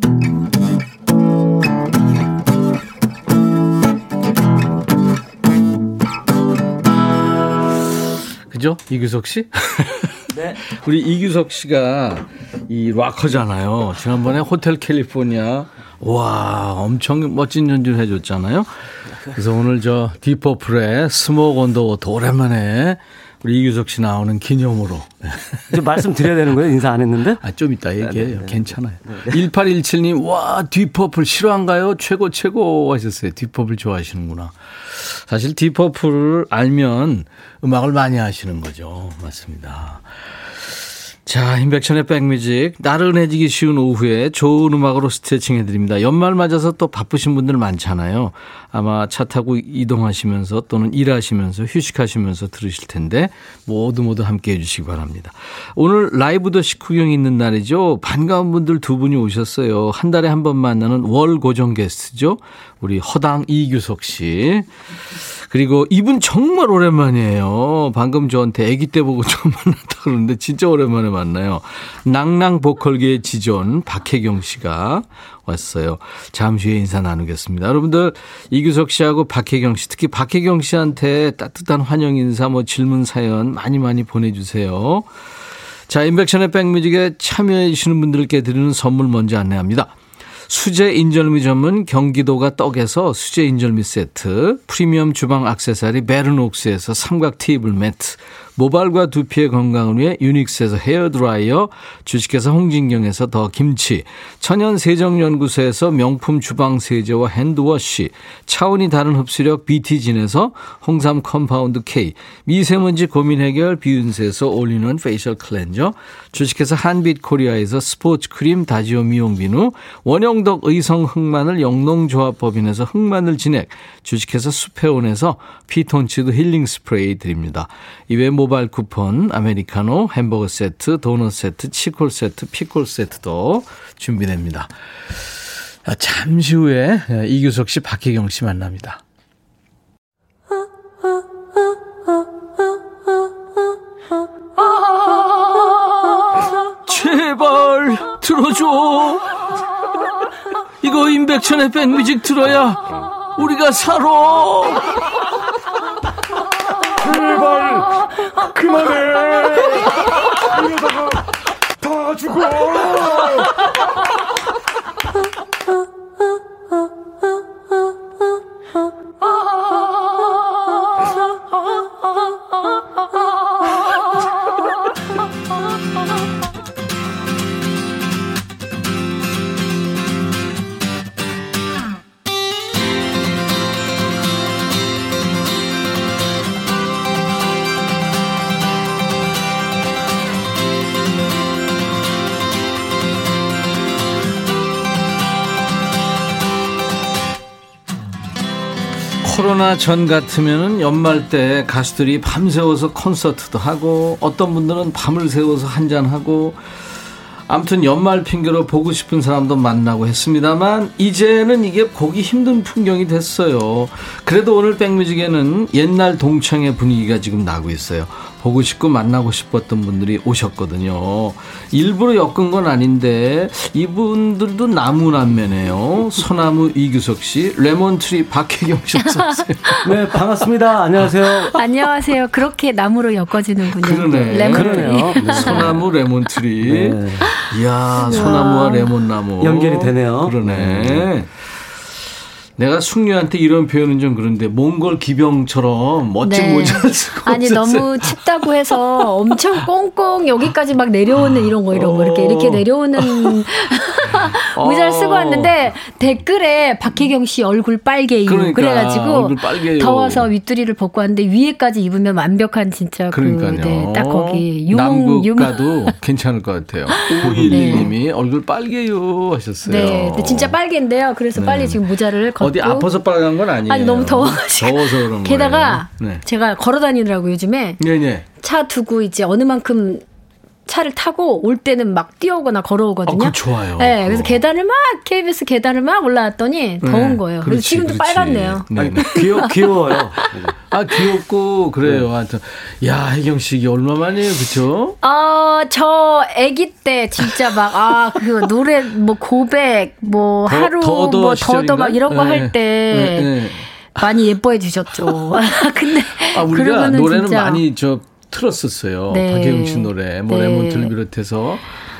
그죠? 이규석 씨? 네. 우리 이규석 씨가 이 락커잖아요. 지난번에 Hotel California 와 엄청 멋진 연주를 해줬잖아요. 그래서 오늘 저 딥 퍼플의 Smoke on the Water 오랜만에 우리 이규석 씨 나오는 기념으로. 이제 말씀드려야 되는 거예요? 인사 안 했는데? 아, 좀 이따 얘기해요. 괜찮아요. 1817님, 와, 딥 퍼플 실화인가요? 최고, 최고 하셨어요. 딥 퍼플 좋아하시는구나. 사실 디퍼플을 알면 음악을 많이 하시는 거죠. 맞습니다. 자, 인백션의 백뮤직. 나른해지기 쉬운 오후에 좋은 음악으로 스트레칭 해드립니다. 연말 맞아서 또 바쁘신 분들 많잖아요. 아마 차 타고 이동하시면서 또는 일하시면서 휴식하시면서 들으실 텐데 모두 모두 함께 해주시기 바랍니다. 오늘 라이브 더 식후경이 있는 날이죠. 반가운 분들 두 분이 오셨어요. 한 달에 한 번 만나는 월 고정 게스트죠. 우리 허당 이규석 씨. 그리고 이분 정말 오랜만이에요. 방금 저한테 아기 때 보고 처음 만났다 그러는데 진짜 오랜만에 만나요. 낭낭 보컬계의 지존 박혜경 씨가 왔어요. 잠시 후에 인사 나누겠습니다. 여러분들 이규석 씨하고 박혜경 씨 특히 박혜경 씨한테 따뜻한 환영 인사 뭐 질문 사연 많이 많이 보내주세요. 자 인백션의 백뮤직에 참여해 주시는 분들께 드리는 선물 먼저 안내합니다. 수제 인절미 전문 경기도가 떡에서 수제 인절미 세트, 프리미엄 주방 악세사리 베르녹스에서 삼각 테이블 매트, 모발과 두피의 건강을 위해 유닉스에서 헤어드라이어, 주식회사 홍진경에서 더 김치, 천연 세정연구소에서 명품 주방 세제와 hand wash, 차원이 다른 흡수력 BT진에서 홍삼 compound K, 미세먼지 고민 해결 비윤세에서 올리는 facial cleanser, 주식회사 한빛 코리아에서 스포츠 크림 다지오 미용 비누, 원형덕 의성 흑마늘 영농조합법인에서 흑마늘 진액, 주식회사 수페온에서 피톤치드 힐링 스프레이 드립니다. 이외 모바일 쿠폰, 아메리카노, 햄버거 세트, 도넛 세트, 치콜 세트, 피콜 세트도 준비됩니다. 아, 잠시 후에 이규석 씨, 박혜경 씨 만납니다. 제발 들어줘. 이거 임백천의 백뮤직 들어야 우리가 살아. 제발 그만해. 이러다가 다 죽어 코로나 전 같으면은 연말 때 가수들이 밤새워서 콘서트도 하고 어떤 분들은 밤을 새워서 한잔하고 아무튼 연말 핑계로 보고 싶은 사람도 만나고 했습니다만 이제는 이게 보기 힘든 풍경이 됐어요. 그래도 오늘 백뮤직에는 옛날 동창회 분위기가 지금 나고 있어요. 보고 싶고 만나고 싶었던 분들이 오셨거든요. 일부러 엮은 건 아닌데 이분들도 나무남매네요. 소나무 이규석 씨, Lemon Tree 박혜경 씨 어서오세요. 네, 반갑습니다. 안녕하세요. 안녕하세요. 그렇게 나무로 엮어지는군요. 그러네. 레몬 그러네요. 네. 소나무 Lemon Tree. 네. 이야, 소나무와 레몬나무. 연결이 되네요. 그러네. 내가 숙녀한테 이런 표현은 좀 그런데 몽골 기병처럼 멋진 네. 모자를 쓰고 아니 있었어요. 너무 춥다고 해서 엄청 꽁꽁 여기까지 막 내려오는 이런 거 이런 거 이렇게 이렇게 내려오는 모자를 쓰고 왔는데 댓글에 박혜경 씨 얼굴 빨개요 그러니까, 그래가지고 빨개요. 더워서 윗두리를 벗고 왔는데 위에까지 입으면 완벽한 진짜 그러니까요. 그 네, 딱 거기 유몽 남극 유몽 가도 괜찮을 것 같아요. 912님이 얼굴 빨개요 하셨어요. 네, 진짜 빨개인데요. 그래서 네. 빨리 지금 모자를 걷고 어디 아파서 빨간 건 아니에요. 아니 너무 더워가지고 더워서 그런 게다가 거예요. 네. 제가 걸어 다니느라고 요즘에 네, 네. 차 두고 이제 어느 만큼 차를 타고 올 때는 막 뛰어오거나 걸어오거든요. 아, 좋아요. 네, 그래서 그거. 계단을 막 KBS 계단을 막 올라왔더니 더운 네, 거예요. 그래서 그렇지, 지금도 그렇지. 빨갛네요. 네, 네. 귀여, 귀여워요. 아 귀엽고 그래요. 하여튼 야 혜경 씨 이게 얼마만이에요, 그렇죠? 어, 저 아기 때 진짜 막, 아, 그 노래, 뭐 고백, 뭐 더- 하루, 더더 뭐 시절인가? 더더 막 이런 거 네. 할때 네, 네. 많이 예뻐해 주셨죠. 근데 아 우리가 노래는 진짜 많이 저 틀었었어요. 네. 박혜경 씨 노래, 뭐 네. 레몬트를 비롯해서.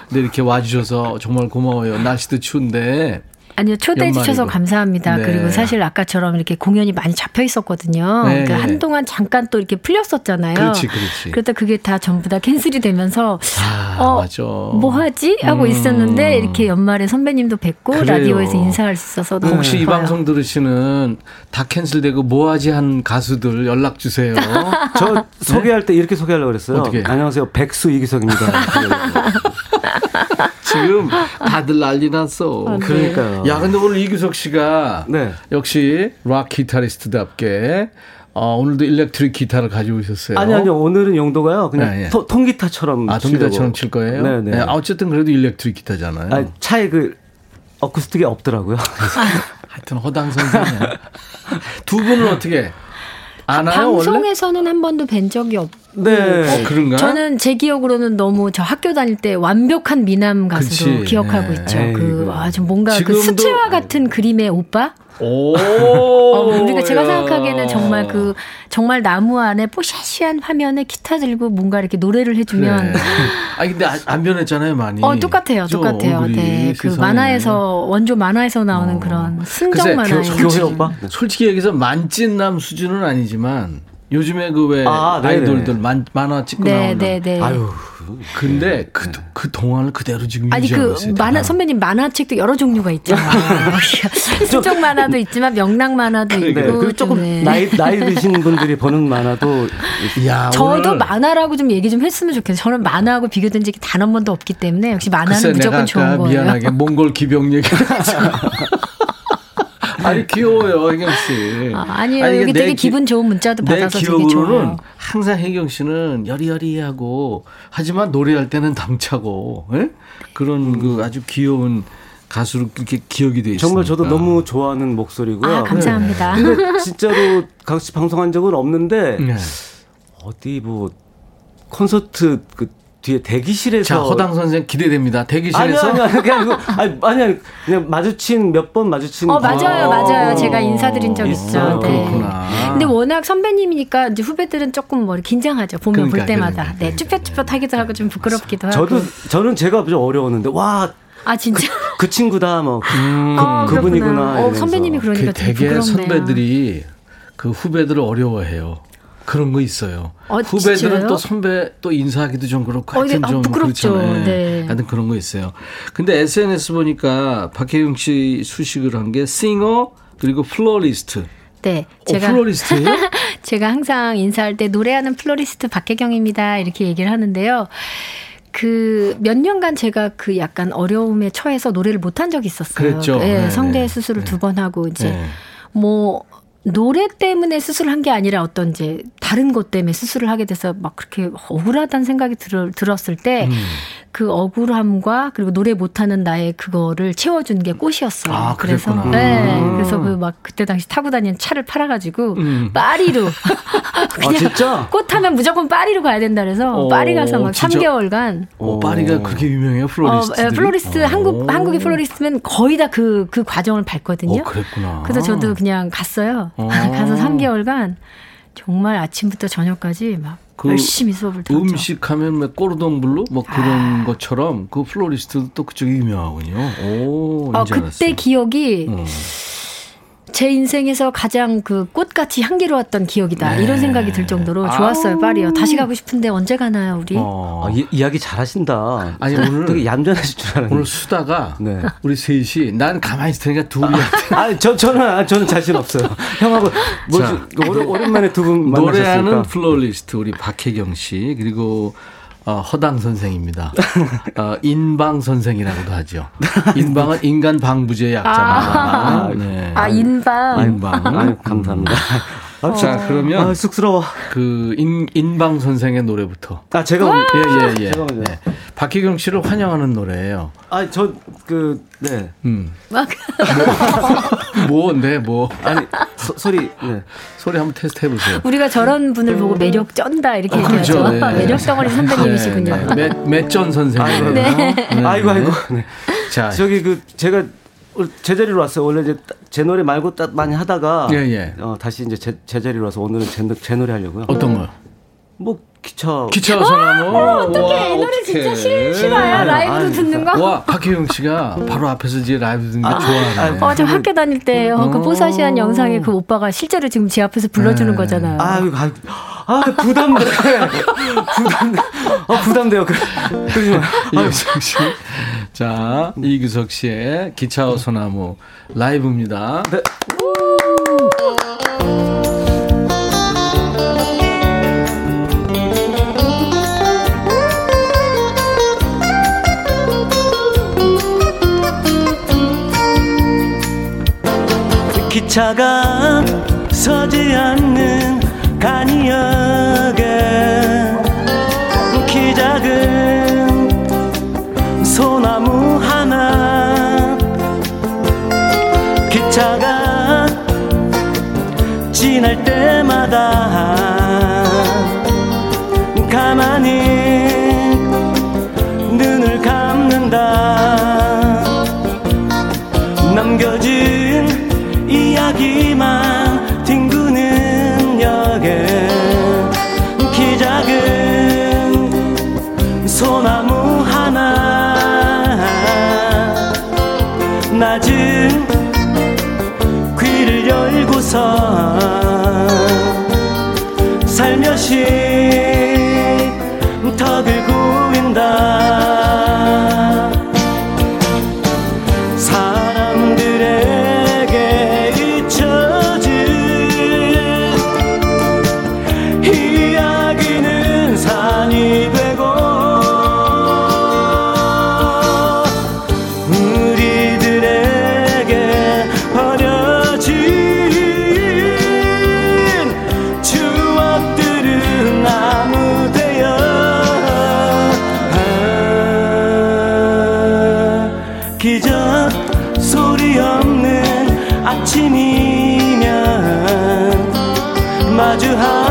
근데 이렇게 와주셔서 정말 고마워요. 날씨도 추운데 아니요 초대해 주셔서 연말이고. 감사합니다. 네. 그리고 사실 아까처럼 이렇게 공연이 많이 잡혀 있었거든요. 네. 그러니까 한동안 잠깐 또 이렇게 풀렸었잖아요. 그렇지, 그렇지. 그러다 그게 다 전부 다 캔슬이 되면서 아, 어, 맞아. 뭐 하지 하고 음. 있었는데 이렇게 연말에 선배님도 뵙고 그래요. 라디오에서 인사할 수 있어서 너무 혹시 이 좋아요. 방송 들으시는 다 캔슬되고 뭐 하지 한 가수들 연락 주세요. 저 소개할 때 이렇게 소개하려고 그랬어요. 어떻게? 안녕하세요. 백수 이기석입니다. 지금 다들 난리 났어. 아, 네. 그러니까요. 야, 근데 오늘 이규석 씨가 네. 역시 락 기타리스트답게 어, 오늘도 electric 기타를 가지고 오셨어요. 아니 아니요. 오늘은 용도가요. 그냥 네, 네. 토- 통기타처럼 아, 동기타처럼 치려고. 칠 거예요? 네, 네. 아, 어쨌든 그래도 electric 기타잖아요. 아, 차에 그 acoustic이 없더라고요. 하여튼 허당 선생이야. 두 분은 어떻게 아나요 원래? 방송에서는 한 번도 뵌 적이 없. 네. 어, 그런가? 저는 제 기억으로는 너무 저 학교 다닐 때 완벽한 미남 가수로 그치. 기억하고 네. 있죠. 그, 에이구. 아, 좀 뭔가 그 지금도- 수채화 같은 그림의 오빠? 오. 어, 우리가 제가 야. 생각하기에는 정말 그 정말 나무 안에 뽀샤시한 화면에 기타 들고 뭔가 이렇게 노래를 해주면 그래. 아 근데 안, 안 변했잖아요 많이. 어 똑같아요, 그죠? 똑같아요. 얼굴이 네, 그 세상에. 만화에서 원조 만화에서 나오는 어. 그런 순정 만화의 교- 교회 오빠? 네. 솔직히 얘기해서 만찢남 수준은 아니지만 요즘에 그왜 아, 네네. 아이돌들 만, 만화 찍고 네, 나오는. 네, 네. 아유. 근데 그, 그 동안을 그대로 지금 아니 유지하고 그 있어요. 만화. 선배님 만화책도 여러 종류가 있잖아요. 수정 만화도 있지만 명랑 만화도 네. 있고 그 조금 네. 나이 나이 드신 분들이 보는 만화도 야, 저도 만화라고 좀 얘기 좀 했으면 좋겠어요. 저는 만화하고 비교된 적이 단 한 번도 없기 때문에 역시 만화는 글쎄 무조건 내가 좋은 거예요. 미안하게 몽골 기병 얘기를 했잖 아. 아니 귀여워요 혜경 씨. 아, 아니에요. 아니, 여기 내 되게 기- 기분 좋은 문자도 내 받아서 되게 기억으로는 좋아요. 항상 혜경 씨는 여리여리하고 하지만 노래할 때는 당차고 예? 그런 그 아주 귀여운 가수로 그렇게 기억이 돼 있어요. 정말 저도 너무 좋아하는 목소리고요. 아 감사합니다. 근데 진짜로 같이 방송한 적은 없는데 네. 어디 뭐 콘서트 그 뒤에 대기실에서 자 허당 선생 기대됩니다. 대기실에서 아니 아니 그냥 그 아니 아니 아니 그냥 마주친 몇 번 마주친 어 맞아요, 어, 맞아요. 어, 제가 인사드린 적 있어. 있죠. 아, 네. 그렇구나. 근데 워낙 선배님이니까 이제 후배들은 조금 뭐 긴장하죠. 보면 그러니까, 볼 때마다. 그러니까, 네, 그러니까. 쭈뼛쭈뼛하기도 하고 좀 부끄럽기도 하고. 저도 저는 제가 좀 어려웠는데 와그아 진짜. 친구다 뭐 아, 그. 그분이구나. 어. 선배님이 그러니까 그 되게 되게 부끄럽네요. 선배들이 그 후배들을 어려워해요. 그런 거 있어요. 어, 후배들은 진짜요? 또 선배 또 인사하기도 좀 그렇고 어, 이게, 하여튼 아, 좀 부끄럽죠. 그렇잖아요. 네. 하여튼 그런 거 있어요. 근데 SNS 보니까 박혜경 씨 수식을 한 게 싱어 그리고 플로리스트. 네, 어, 제가 플로리스트예요? 제가 항상 인사할 때 노래하는 플로리스트 박혜경입니다 이렇게 얘기를 하는데요. 그몇 년간 제가 그 약간 어려움에 처해서 노래를 못한 적이 있었어요. 그랬죠. 네, 네, 성대 네. 수술을 네. 두번 하고 이제 네. 뭐 노래 때문에 수술한 게 아니라 어떤 이제 다른 것 때문에 수술을 하게 돼서 막 그렇게 억울하다는 생각이 들, 들었을 때 음. 그 억울함과 그리고 노래 못하는 나의 그거를 채워준 게 꽃이었어요. 아, 그래서 그랬구나. 네, 그래서 그 막 그때 당시 타고 다니는 차를 팔아가지고 음. 파리로 아 진짜 꽃 하면 무조건 파리로 가야 된다 그래서 어, 파리 가서 막 진짜? 3개월간 어, 파리가 그렇게 유명해요, 어, 플로리스트. 예, 플로리스트 한국 한국의 플로리스트면 거의 다 그그 과정을 밟거든요. 어, 그랬구나. 그래서 저도 그냥 갔어요. 어. 가서 3개월간 정말 아침부터 저녁까지 막 그 열심히 수업을 들었죠. 음식 하면 뭐 Cordon Bleu 뭐 그런 것처럼 그 플로리스트도 또 그쪽이 유명하군요. 오, 어, 그때 알았어요. 기억이 음. 제 인생에서 가장 그 꽃같이 향기로웠던 기억이다. 네. 이런 생각이 들 정도로 좋았어요, 파리요. 다시 가고 싶은데 언제 가나요, 우리? 어. 아, 이, 이야기 잘하시다. 아니, 오늘- 되게 얌전하실 줄 알았는데. 오늘 수다가 네. 우리 셋이 난 가만히 있을 테니까 둘이 아니 저 저는 아, 저는 자신 없어요. 형하고 뭐지 오랜만에 두분 노래하는 만나셨으니까. 플로리스트 우리 박혜경 씨 그리고 어, 허당 선생입니다. 어, 인방 선생이라고도 하죠. 인방은 인간 방부제 약자입니다. 네. 아, 인방. 인방. 아유, 감사합니다. 아, 자 그러면 아, 쑥스러워. 그 인, 인방 선생의 노래부터. 아 제가 예예 예. 제가 먼저. 네. 박혜경 씨를 환영하는 노래예요. 아저그 네. 음. 막 뭐인데 뭐 아니 소, 소리 네. 소리 한번 테스트 해보세요. 우리가 저런 분을 보고 매력 쩐다 이렇게 어, 얘기하죠. 그렇죠. 네. 매력 덩어리 선배님이시군요. 네, 네. 매- 매쩐 선생님. 네. 아이고 아이고. 네. 자 저기 그 제가 제자리로 왔어요. 원래 이제 따- 제 노래 말고 따, 많이 하다가 예, 예. 어, 다시 이제 제, 제자리로 와서 오늘은 제, 노- 제 노래 하려고요. 어떤 거요? 뭐 기차. 기차 소나무. 아, 어떡해. 이 노래 진짜 싫- 싫어요. 라이브로 듣는 거. 와, 박혜경 씨가 바로 앞에서 이제 라이브 듣는 거 아, 좋아하네. 어, 저 학교 다닐 때, 어, 그 어. 뽀사시한 영상에 그 오빠가 실제로 지금 제 앞에서 불러주는 네. 거잖아요. 아유, 아, 아 부담돼. 부담돼. 아, 부담돼요. 그, 그러지 마. 이규석 씨. 자, 이규석 씨의 기차 소나무 라이브입니다. 네. 기차가 서지 않 살 기적 소리 없는 아침이면 마주하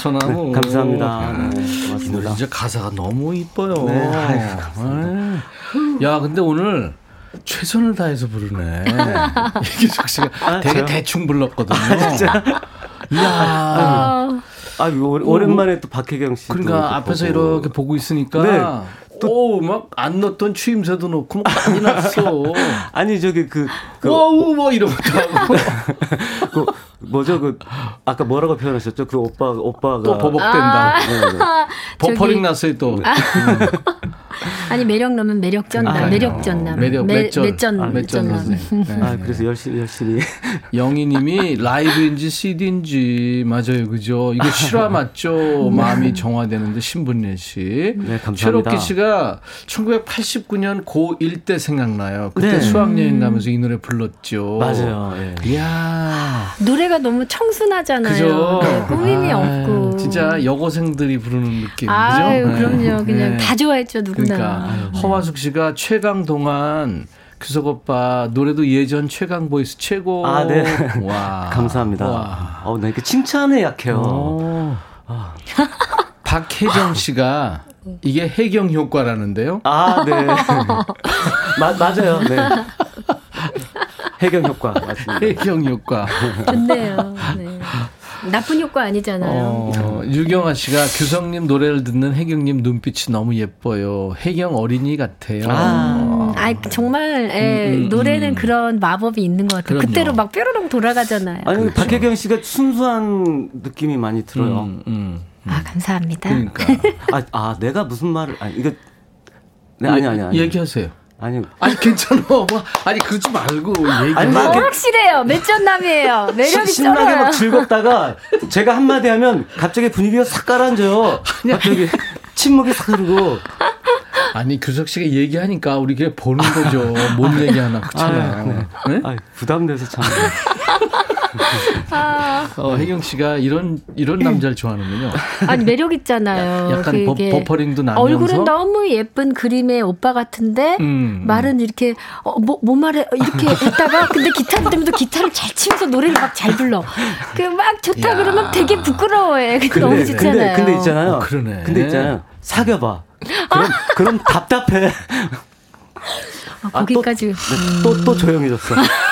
소나무. 네, 감사합니다. 네, 이 노래. 진짜 가사가 너무 이뻐요. 네, 아이고, 감사합니다. 네. 야, 근데 오늘 최선을 다해서 부르네. 이규석 씨가 아, 되게 저요? 대충 불렀거든요. 이야. 아, 아, 오, 오랜만에 또 박혜경 씨. 그러니까 앞에서 이렇게 보고 있으니까 네. 오, 막안 넣었던 추임새도 넣고 막 많이 났어. 아니 저기 그, 그, 와우, 뭐 이런 것도 하고. 그 뭐죠 그 아까 뭐라고 표현하셨죠? 그 오빠 오빠가 또 버벅댄다. 네, 네. 버퍼링 저기- 났어요, 또. 아 니 매력 넣으면 매력전남, 그러니까요. 매력전남, 매력 매- 맷전 맷전, 아, 맷전 맷전남. 선생. 네. 아, 그래서 열심히, 열심히. 영희님이 라이브인지 CD인지 맞아요, 그죠? 이거 실화 맞죠? 마음이 정화되는데 신분례 씨. 네, 감사합니다. 최록기 씨가 1989년 고1 때 생각나요. 그때 네. 수학여행 가면서 이 노래 불렀죠. 맞아요. 예. 이야. 노래가 너무 청순하잖아요. 그죠? 네, 꾸밈이 아, 없고. 진짜 여고생들이 부르는 느낌. 아유, 그죠? 그럼요. 그냥 네. 다 좋아했죠, 누구나. 그러니까 허화숙 씨가 최강 동안 규석 오빠 노래도 예전 최강 voice 최고. 아, 네. 와. 감사합니다. 와. 어, 나 이렇게 칭찬에 약해요. 오. 박혜경 씨가 이게 혜경 효과라는데요. 아, 네. 마, 맞아요. 네. 해경 효과 맞습니다. 해경 효과. 좋네요. 네. 나쁜 효과 아니잖아요. 어, 유경아 씨가 규성님 노래를 듣는 해경님 눈빛이 너무 예뻐요. 해경 어린이 같아요. 아. 아, 정말 예, 음, 음, 노래는 음. 그런 마법이 있는 것 같아요. 그럼요. 그때로 막 뾰로롱 돌아가잖아요. 아니, 근데 박혜경 씨가 순수한 느낌이 많이 들어요. 음, 음. 아, 감사합니다. 그러니까 아, 아, 내가 무슨 말을, 아니, 이거, 네, 아니, 아니, 아니. 얘기하세요. 아니, 아니 괜찮아. 뭐, 아니 그러지 말고 얘기. 아니, 어, 막 이렇게 확실해요. 맷전남이에요. 매력이 신- 신나게. 막 즐겁다가 제가 한마디 하면 갑자기 분위기가 싹 가라앉아요. 갑자기 침묵이 싹 흐르고. 아니 규석 씨가 얘기하니까 우리 그냥 보는 거죠. 뭔 얘기하나 그렇잖아요. 아, 네. 네? 아, 부담돼서 참. 어, 혜경 씨가 이런 이런 남자를 좋아하는군요. 아니 매력 있잖아요. 약간 버, 그게 버퍼링도 나면서 얼굴은 너무 예쁜 그림의 오빠 같은데 음. 말은 이렇게 어, 뭐, 뭐 말해 이렇게 했다가 근데 기타 부르면서 기타를 잘 치면서 노래를 막 잘 불러. 그 막 좋다 야. 그러면 되게 부끄러워해. 그게 너무 좋잖아요. 근데, 근데 있잖아요. 어, 그러네. 근데 있잖아요. 사귀어봐. 그럼, 그럼 답답해. 아, 거기까지 네, 또, 또 조용해졌어.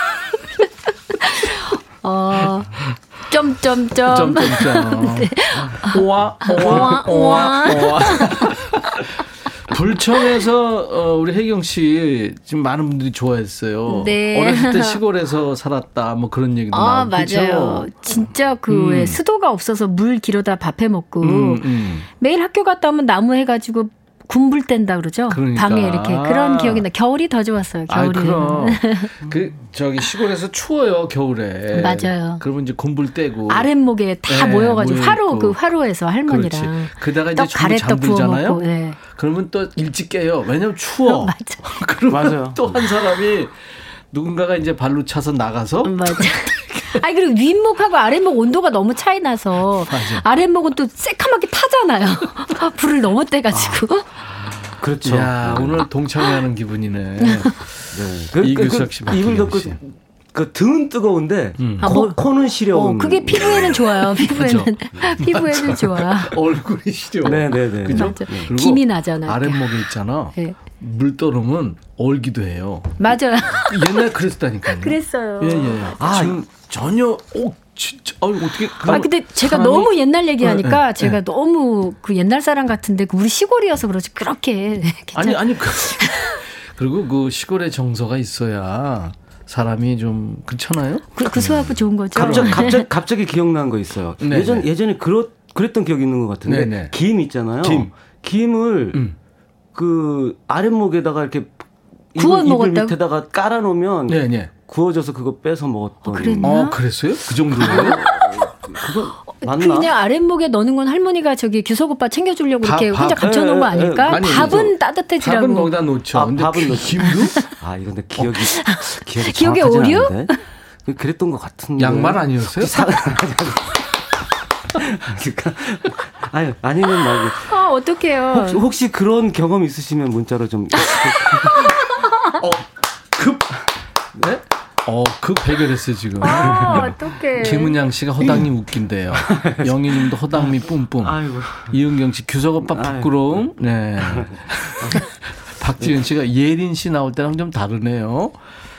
어 점점점 점점점. 오와 오와 오와, 오와 오와. 불청에서 어, 우리 혜경 씨 지금 많은 분들이 좋아했어요. 네. 어렸을 때 시골에서 살았다 뭐 그런 얘기도 아 그렇죠? 맞아요. 진짜 그 음. 왜 수도가 없어서 물 길어다 밥해 먹고 음, 음. 매일 학교 갔다 오면 나무 해가지고 군불 뗀다 그러죠. 그러니까. 방에 이렇게 그런 기억이 나. 겨울이 더 좋았어요. 아, 겨울이. 그럼 그 저기 시골에서 추워요 겨울에. 맞아요. 그러면 이제 곰불 떼고 아랫목에 다 네, 모여가지고 모여있고. 화로 그 화로에서 할머니랑 그렇지. 그다가 이제 떡 전부 가래떡 잠들잖아요. 부어 먹고. 네. 그러면 또 일찍 깨요. 왜냐면 추워. 맞아. 그러면 맞아요. 또 한 사람이 누군가가 이제 발로 차서 나가서 맞아. 아니 그리고 윗목하고 아랫목 온도가 너무 차이 나서 맞아. 아랫목은 또 새카맣게 타잖아요. 불을 너무 떼가지고. 그렇죠. 야 오늘 동참회하는 기분이네. 네. 그, 이규석 씨, 이분 박혜경 그, 씨. 그 등은 뜨거운데 음. 아, 코, 뭐- 코는 시려운. 어, 그게 피부에는 좋아요. 피부에는 피부에는 좋아. 얼굴이 시려. 네네네. 그죠? 맞아. 그리고 김이 나잖아요. 아랫목에 있잖아. 네. 물 떨으면 얼기도 해요. 맞아요. 옛날 그랬다니까요. 그랬어요. 예, 예. 아, 지금 전혀, 오, 진짜, 아 어떻게. 그 아 근데 제가 사람이- 너무 옛날 얘기하니까 네, 네, 제가 네. 너무 그 옛날 사람 같은데 그 우리 시골이어서 그렇지 그렇게 아니, 아니, 그, 그리고 그 시골의 정서가 있어야 사람이 좀, 그렇잖아요? 그, 그 소화구 좋은 거죠. 갑자기, 갑자기, 갑자기 기억난 거 있어요. 네, 예전, 네. 예전에 그렇, 그랬던 기억이 있는 것 같은데. 네, 네. 김 있잖아요. 김. 김을 음. 그 아랫목에다가 이렇게 구워 이불, 이불 먹었다고? 밑에다가 깔아놓으면 네, 네. 구워져서 그거 빼서 먹었던. 어, 그랬나? 어, 그랬어요? 그 정도예요? 그거 맞나? 그냥 아랫목에 넣는 건 할머니가 저기 규석 오빠 챙겨주려고 밥, 이렇게 밥. 혼자 감춰놓은 거 아닐까? 아니, 밥은 따뜻해지라고. 밥은 거기다 놓죠. 아, 근데 밥은 그 놓죠. 김도? 아, 이거 근데 기억이, 기억이 오류? 않은데? 그랬던 것 같은데. 양말 아니었어요? 그러니까 아니 아니면 말고 아 어떡해요. 혹시, 혹시 그런 경험 있으시면 문자로 좀 어, 급, 네? 어, 급 해결했어요, 지금. 아 어떡해. 김은양 씨가 허당님 웃긴대요. 영희 님도 허당미 뿜뿜. 아이고 이은경 씨 규석 오빠 부끄러움. 네. 박지은 씨가 예린 씨 나올 때랑 좀 다르네요.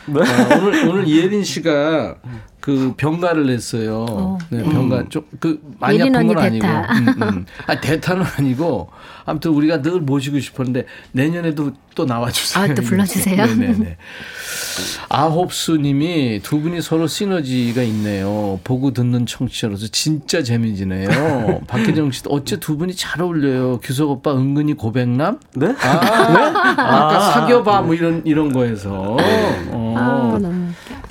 아, 오늘 오늘 이예린 씨가 그 병가를 냈어요. 네, 병가 좀그 많이 예린 아픈 건 아니고, 대타. 음, 음. 아 대타는 아니고 아무튼 우리가 늘 모시고 싶었는데 내년에도 또 나와주세요. 아, 또 불러주세요. 네네네. 아홉수님이 두 분이 서로 시너지가 있네요. 보고 듣는 청취자로서 진짜 재미지네요. 박혜정 씨도 어째 두 분이 잘 어울려요. 규석 오빠 은근히 고백남? 네? 아, 아까 사겨봐 뭐 이런 이런 거에서. 어. 아, 너무.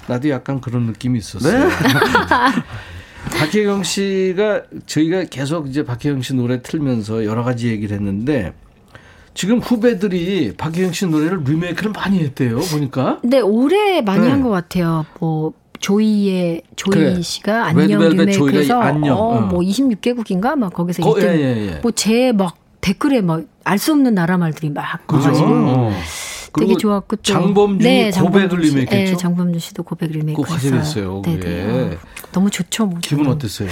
나도 약간 그런 느낌이 있었어요. 박혜경 씨가 저희가 계속 이제 박혜경 씨 노래 틀면서 여러 가지 얘기를 했는데 지금 후배들이 박혜경 씨 노래를 리메이크를 많이 했대요. 보니까. 근데 올해 많이 네. 한것 같아요. 뭐 조이의 조이 그래. 씨가 안녕 리메이크해서 안녕, 어, 어. 뭐 26개국인가 막 거기서 거- 1등. 예, 예, 예. 뭐제 막 댓글에 막 알 수 없는 나라 말들이 막 그죠? 와가지고 어. 되게 좋았고 또 장범준이 고백을 장범준 씨. 리메이크했죠? 네, 장범준 씨도 고백 리메이크 그거 화제됐어요, 네네. 그게. 어, 너무 좋죠. 뭐 기분 저는. 어땠어요?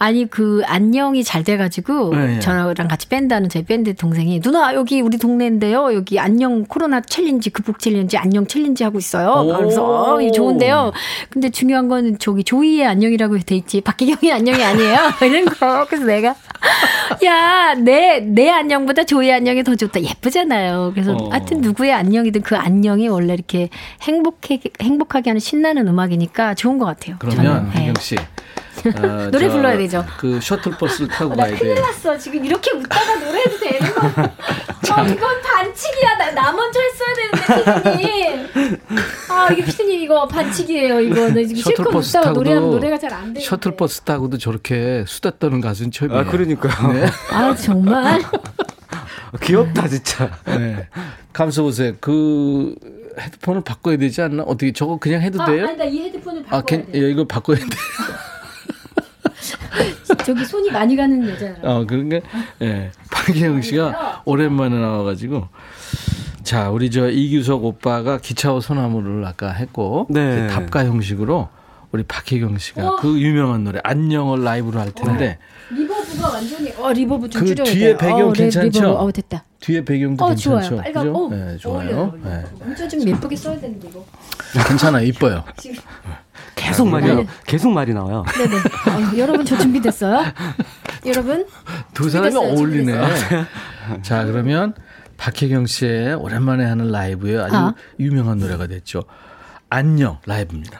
아니 그 안녕이 잘 돼가지고 네, 네. 저랑 같이 밴드하는 저희 밴드 동생이 누나 여기 우리 동네인데요 여기 안녕 코로나 challenge 극복 challenge 안녕 challenge 하고 있어요 오. 그래서 어, 좋은데요 근데 중요한 거는 저기 조이의 안녕이라고 돼 있지 박기경의 안녕이 아니에요 이런 거 그래서 내가 야 내 내 안녕보다 조이의 안녕이 더 좋다 예쁘잖아요 그래서 어. 하여튼 누구의 안녕이든 그 안녕이 원래 이렇게 행복해 행복하게 하는 신나는 음악이니까 좋은 것 같아요 그러면 저는. 네. 혜경 씨. 어, 노래 저 불러야 되죠. 그 셔틀버스를 타고 나 가야 돼요. 큰일 났어. 지금 이렇게 웃다가 노래해도 되는 거? 어, 이건 반칙이야. 나, 나 먼저 했어야 되는데, 피디님. 아, 이게 피디님 이거 반칙이에요. 이거. 나 지금 실컷 셔틀버스 웃다가 노래하면 노래가 잘 안 돼. 셔틀버스 타고도 저렇게 수다 떠는 가수는 처음이에요. 아, 그러니까요. 네. 아, 정말. 귀엽다, 진짜. 네. 감사 보세요. 그 헤드폰을 바꿔야 되지 않나? 어떻게 저거 그냥 해도 아, 돼요? 아니, 나이 헤드폰을 아, 바꿔야 캔, 돼. 예, 이거 바꿔야 돼. 저기 손이 많이 가는 여자라. 어, 그러니까, 예. 박혜영 씨가 오랜만에 나와 가지고. 자, 우리 저 이규석 오빠가 기차와 소나무를 아까 했고. 네. 답가 형식으로 우리 박혜경 씨가 우와. 그 유명한 노래 안녕을 라이브로 할 텐데. reverb가 완전히, 어, reverb 좀 그 줄여야 뒤에 돼. 배경 어, 리- 괜찮죠? reverb. 어, 됐다. 뒤에 배경도 어, 괜찮죠? 좋아요. 빨간, 그죠? 어, 네, 좋아요. 어울려요. 네. 문자 좀 예쁘게 써야 되는데, 이거. 괜찮아, 이뻐요. 지금. 계속 말이, 네. 나, 계속 말이 나와요. 네네. 어, 여러분, 저 준비됐어요? 여러분? 두 사람이 준비됐어요, 어울리네. 준비됐어요. 자, 그러면 박혜경 씨의 오랜만에 하는 라이브에 아주 아. 유명한 노래가 됐죠. 안녕 라이브입니다.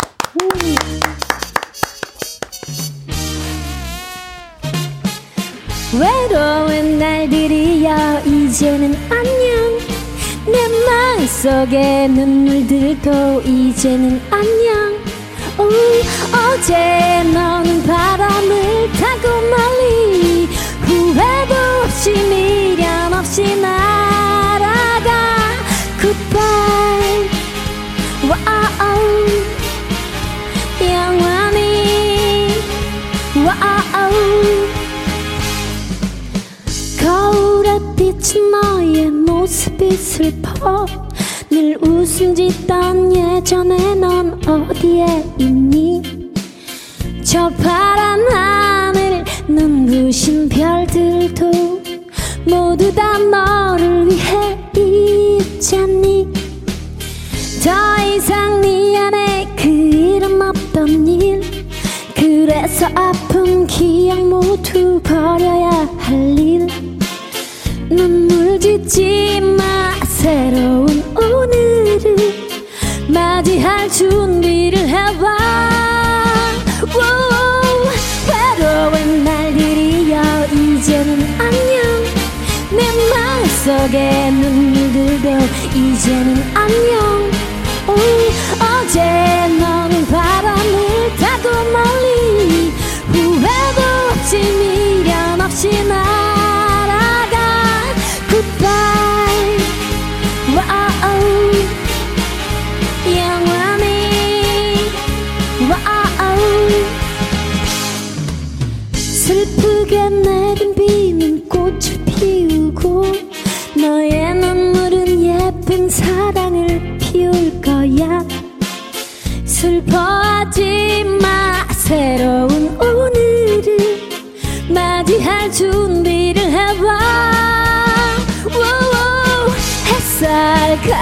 외로운 날들이여 이제는 안녕 내 마음속에 눈물 들고 이제는 안녕 오, 어제 너는 바람을 타고 멀리 후회도 없이 미련 없이 날아가 Goodbye. 와우. 영원히. 와우. 거울에 비친 너의 모습이 슬퍼 늘 웃음 짓던 예전에 넌 어디에 있니? 저 파란 하늘 눈부신 별들도 모두 다 너를 위해 있잖니? 더 이상 네 안에 그 이름 없던 일 그래서 아픈 기억 모두 버려야 할 일. 눈물 짓지 마 새로운 맞이할 준비를 해봐 우, 외로운 날들이여 이제는 안녕. 내 마음속에 눈물 들고 이제는 안녕. 오,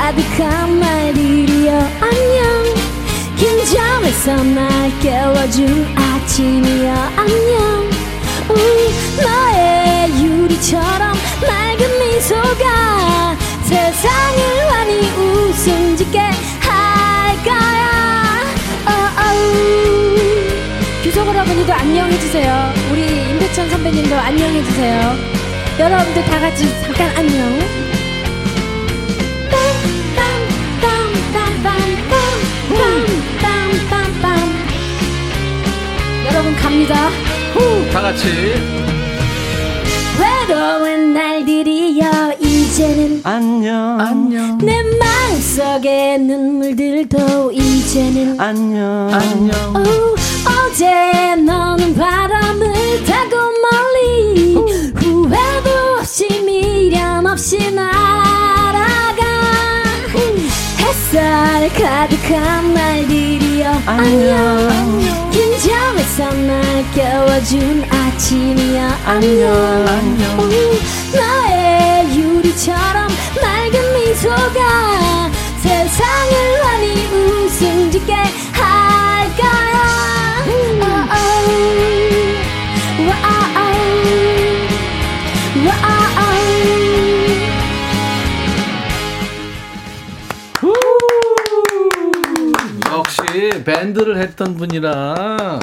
가득한 날들이여 안녕. 긴장해서 날 깨워준 아침이야 안녕. 우, 너의 유리처럼 맑은 미소가 세상을 환히 웃음 짓게 할 거야. 어, 어우. 규석 여러분들도 안녕해주세요. 우리 임백천 선배님도 안녕해주세요. 여러분들 다 같이 잠깐 안녕 갑니다. 다 같이 외로운 날들이여 이제는 안녕. 안녕. 내 마음속의 눈물들도 이제는 안녕. 안녕. 오, 어제 너는 바람을 타고 멀리 후회도 없이 미련 없이 날아가 햇살 가득한 날들이여 안녕 긴 장해서 날 깨워준 아침이야. 안녕. 오, 나의 유리처럼 맑은 미소가 세상을 환히 웃음 짓게 밴드를 했던 분이라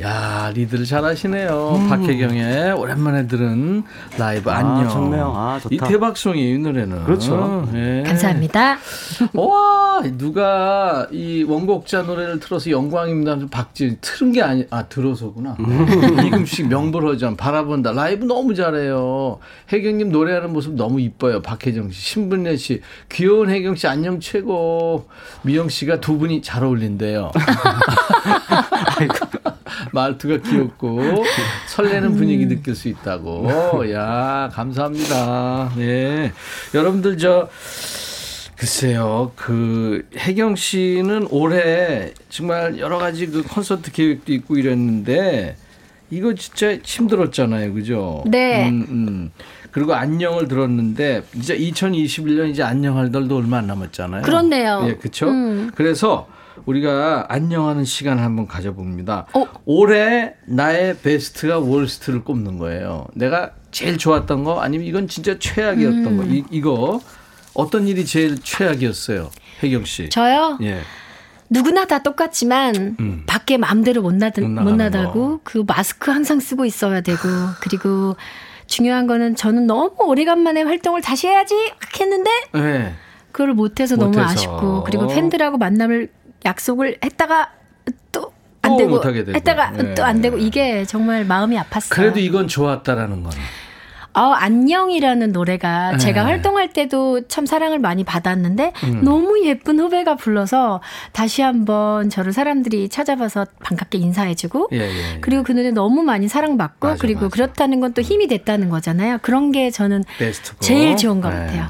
야 리드를 잘하시네요. 박혜경의 오랜만에 들은 라이브 아, 안녕. 좋네요. 아, 좋다. 이 대박송이 이 노래는. 그렇죠. 예. 감사합니다. 와 누가 이 원곡자 노래를 틀어서 영광입니다. 박지은 틀은 게 아니 아 들어서구나. 이금식 명불허전 바라본다 라이브 너무 잘해요. 혜경님 노래하는 모습 너무 이뻐요. 박혜정 씨, 신분례 씨, 귀여운 혜경 씨 안녕 최고. 미영 씨가 두 분이 잘 어울린대요. 말투가 귀엽고 설레는 분위기 느낄 수 있다고. 야 감사합니다. 네 여러분들 저. 글쎄요, 그, 혜경 씨는 올해 정말 여러 가지 그 콘서트 계획도 있고 이랬는데, 이거 진짜 힘들었잖아요. 그죠? 네. 음, 음. 그리고 안녕을 들었는데, 이제 2021년 이제 안녕할 날도 얼마 안 남았잖아요. 그렇네요. 예, 그쵸? 음. 그래서 우리가 안녕하는 시간을 한번 가져봅니다. 어? 올해 나의 베스트가 월스트를 꼽는 거예요. 내가 제일 좋았던 거 아니면 이건 진짜 최악이었던 음. 거. 이, 이거 어떤 일이 제일 최악이었어요? 혜경 씨. 저요? 예. 누구나 다 똑같지만 음. 밖에 마음대로 못, 나드, 못 못, 나가는 나가고 그 마스크 항상 쓰고 있어야 되고 그리고 중요한 거는 저는 너무 오래간만에 활동을 다시 해야지 했는데 네. 그걸 못해서 너무. 아쉽고 그리고 팬들하고 만남을 약속을 했다가 또안또 되고 되고. 했다가 네. 또안 되고 이게 정말 마음이 아팠어요. 그래도 이건 좋았다라는 건. 어, 안녕이라는 노래가 네. 제가 활동할 때도 참 사랑을 많이 받았는데 음. 너무 예쁜 후배가 불러서 다시 한번 저를 사람들이 찾아봐서 반갑게 인사해주고 예, 예. 그리고 그 노래 너무 많이 사랑받고 맞아, 그리고 맞아. 그렇다는 건 또 힘이 됐다는 거잖아요. 그런 게 저는. 제일 좋은 것 네. 같아요.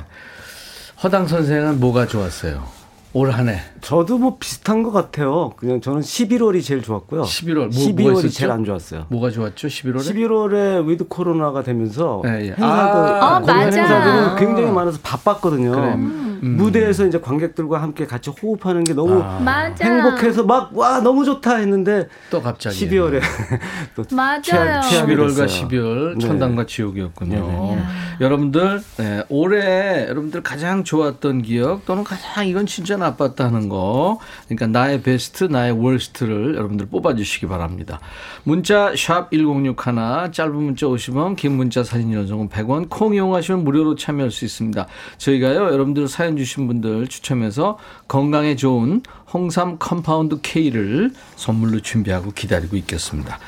허당 선생은 뭐가 좋았어요? 올 한 해. 저도 뭐 비슷한 것 같아요. 그냥 저는 11월이 제일 좋았고요. 11월 뭐, 12월이 뭐가 있었죠? 제일 안 좋았어요. 뭐가 좋았죠? 11월에? 11월에 with 코로나가 되면서 예, 예. 행사들, 아, 아, 공연 맞아. 행사들은 굉장히 많아서 바빴거든요. 그래. 음. 무대에서 이제 관객들과 함께 같이 호흡하는 게 너무 아. 행복해서 막 와 너무 좋다 했는데 또 갑자기. 12월에 또 맞아요. 최악- 최악이 11월과 됐어요. 12월 네. 천당과 지옥이었군요. 네 네. 여러분들 네, 올해 여러분들 가장 좋았던 기억 또는 가장 이건 진짜 나빴다 하는 거 그러니까 나의 베스트 나의 월스트를 여러분들 뽑아주시기 바랍니다. 문자 샵1061 짧은 문자 50원 긴 문자 사진 연속은 100원 콩 이용하시면 무료로 참여할 수 있습니다. 저희가요 여러분들 사연 주신 분들 추첨해서 건강에 좋은 홍삼 compound K를 선물로 준비하고 기다리고 있겠습니다.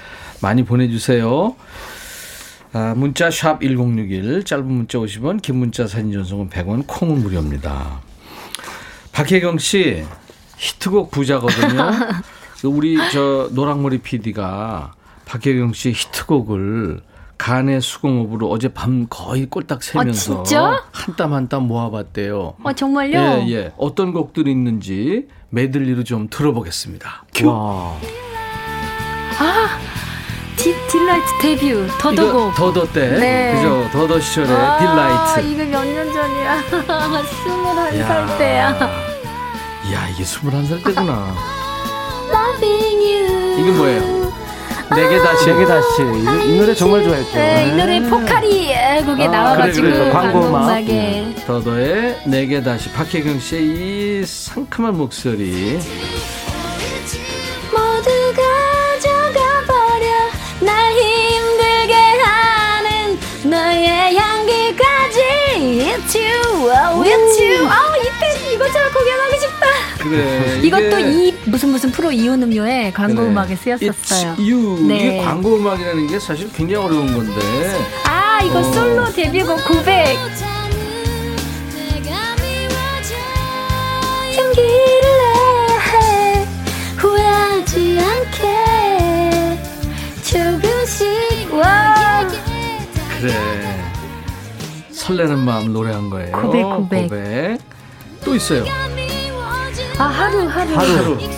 많이 보내주세요. 아, 문자 샵 1061, 짧은 문자 50원, 긴 문자 사진 전송은 100원, 콩은 무료입니다. 박혜경 씨, 히트곡 부자거든요. 그 우리 저 노랑머리 PD가 박혜경 씨 히트곡을 가내 수공업으로 어제 밤 거의 꼴딱 새면서 아, 진짜? 한땀 한 땀 모아봤대요. 어, 정말요? 예, 예. 어떤 곡들이 있는지 메들리로 좀 들어보겠습니다. 큐. 와. 아, 디, Delight 데뷔, 더더곡. 더더 때, 네. 그죠? 더더 시절의 아, Delight. 이거 몇 년 전이야. 스물한 야. 살 때야. 이야, 이게 21살 때구나. 이게 뭐예요? 내게 다시. 내게 다시 이, 이 노래 정말 좋아했죠. 네, 이 노래 포카리 곡에 나와가지고 그래, 그래. 광고 음악. 음악에 더더의 내게 다시 박혜경 씨의 이 상큼한 목소리. 너의 향기까지 It's you, oh, it's you. 아우 이때 이것저것 공연하고 싶다. 그래. 이것도 이 무슨 무슨 프로 이온 음료에 광고 그래. 음악에 쓰였었어요. It's you. 네. 이게 광고 음악이라는 게 사실 굉장히 어려운 건데. 아 이거 어. 솔로 데뷔곡 고백. 용기를 내야 해 후회하지 않게 조금씩 와 그래. 설레는 마음 노래한 거예요. 고백, 고백. 고백. 또 있어요. 아 하루 하루 하루. 네.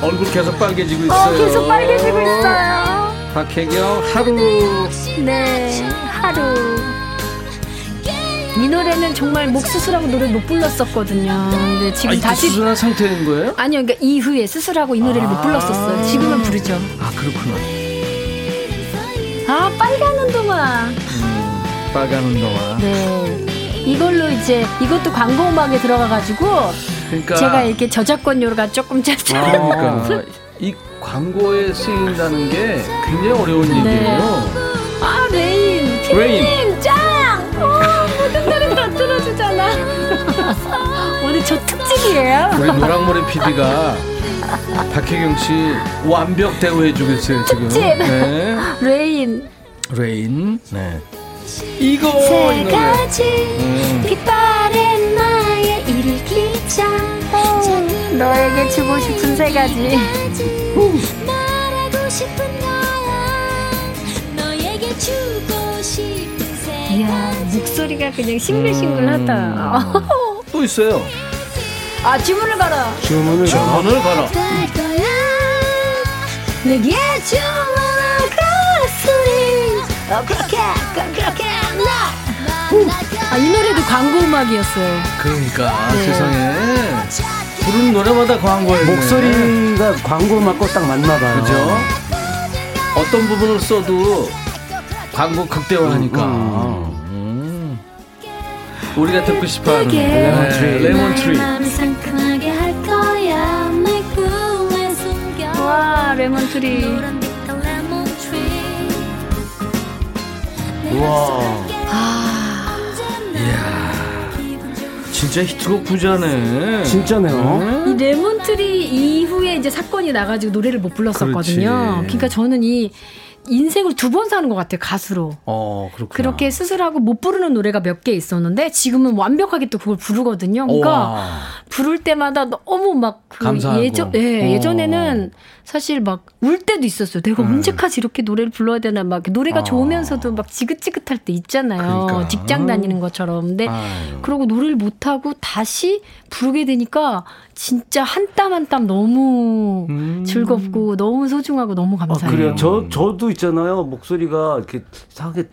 얼굴 계속 빨개지고 있어요. 어 계속 빨개지고 있어요 박혜경 하루. 네 하루 이 노래는 정말 목 수술하고 노래 못 불렀었거든요 근데 지금 아니, 다시 수술한 상태인 거예요? 아니요 그러니까 이후에 수술하고 이 노래를 못 불렀었어요 지금은 부르죠 아 그렇구나. 아 빨간 운동화 빨간 운동화. 네 이걸로 이제 이것도 광고 음악에 들어가가지고 그러니까 제가 이렇게 저작권료가 조금 짰죠 그러니까 이 광고에 쓰인다는 게 굉장히 어려운 네. 얘기예요. 아 Rain Rain. 짱 어, 모든 노래 다 들어주잖아 오늘 저 특집이에요 우리 노랑머리 PD가 박혜경 씨 완벽 대우해 주겠어요 지금. 네. Rain Rain. 네. 이거 이 세. 가지 음. 빛바랜 나의 일기장 어, 너에게 주고 싶은 세 가지 말하고 싶은 거야 너에게 주고 싶은 새 이야 목소리가 그냥 싱글싱글하다 음. 또 있어요. 아 주문을 걸어 주문을 전을 걸어. 내게 주문을 걸었으니 어 그렇게 그- 그렇게 아이 노래도 광고 음악이었어요 그러니까 네. 세상에 부르는 노래마다 광고예요. 목소리가 광고 음악과 딱 맞나 봐요. 그죠? 어떤 부분을 써도 광고 극대화하니까. 음. 우리가 듣고 싶어하는 네, Lemon Tree. 와 Lemon Tree 우와. 진짜 히트곡 부자네. 진짜네요. 이 Lemon Tree 이후에 이제 사건이 나가지고 노래를 못 불렀었거든요. 그렇지. 그러니까 저는 이 인생을 두 번 사는 것 같아요 가수로. 어, 그렇구나. 그렇게 수술하고 못 부르는 노래가 몇 개 있었는데 지금은 완벽하게 또 그걸 부르거든요. 그러니까 우와. 부를 때마다 너무 막 그 감사하고. 예전 예, 어. 예전에는 사실 막 울 때도 있었어요. 내가 음. 언제까지 이렇게 노래를 불러야 되나 막 노래가 아. 좋으면서도 막 지긋지긋할 때 있잖아요. 그러니까. 직장 다니는 것처럼. 근데 아유. 그러고 노래를 못 하고 다시 부르게 되니까 진짜 한 땀 한 땀 너무 음. 즐겁고 너무 소중하고 너무 아, 감사해요. 그래요. 저 저도 있잖아요. 목소리가 이렇게 이상하게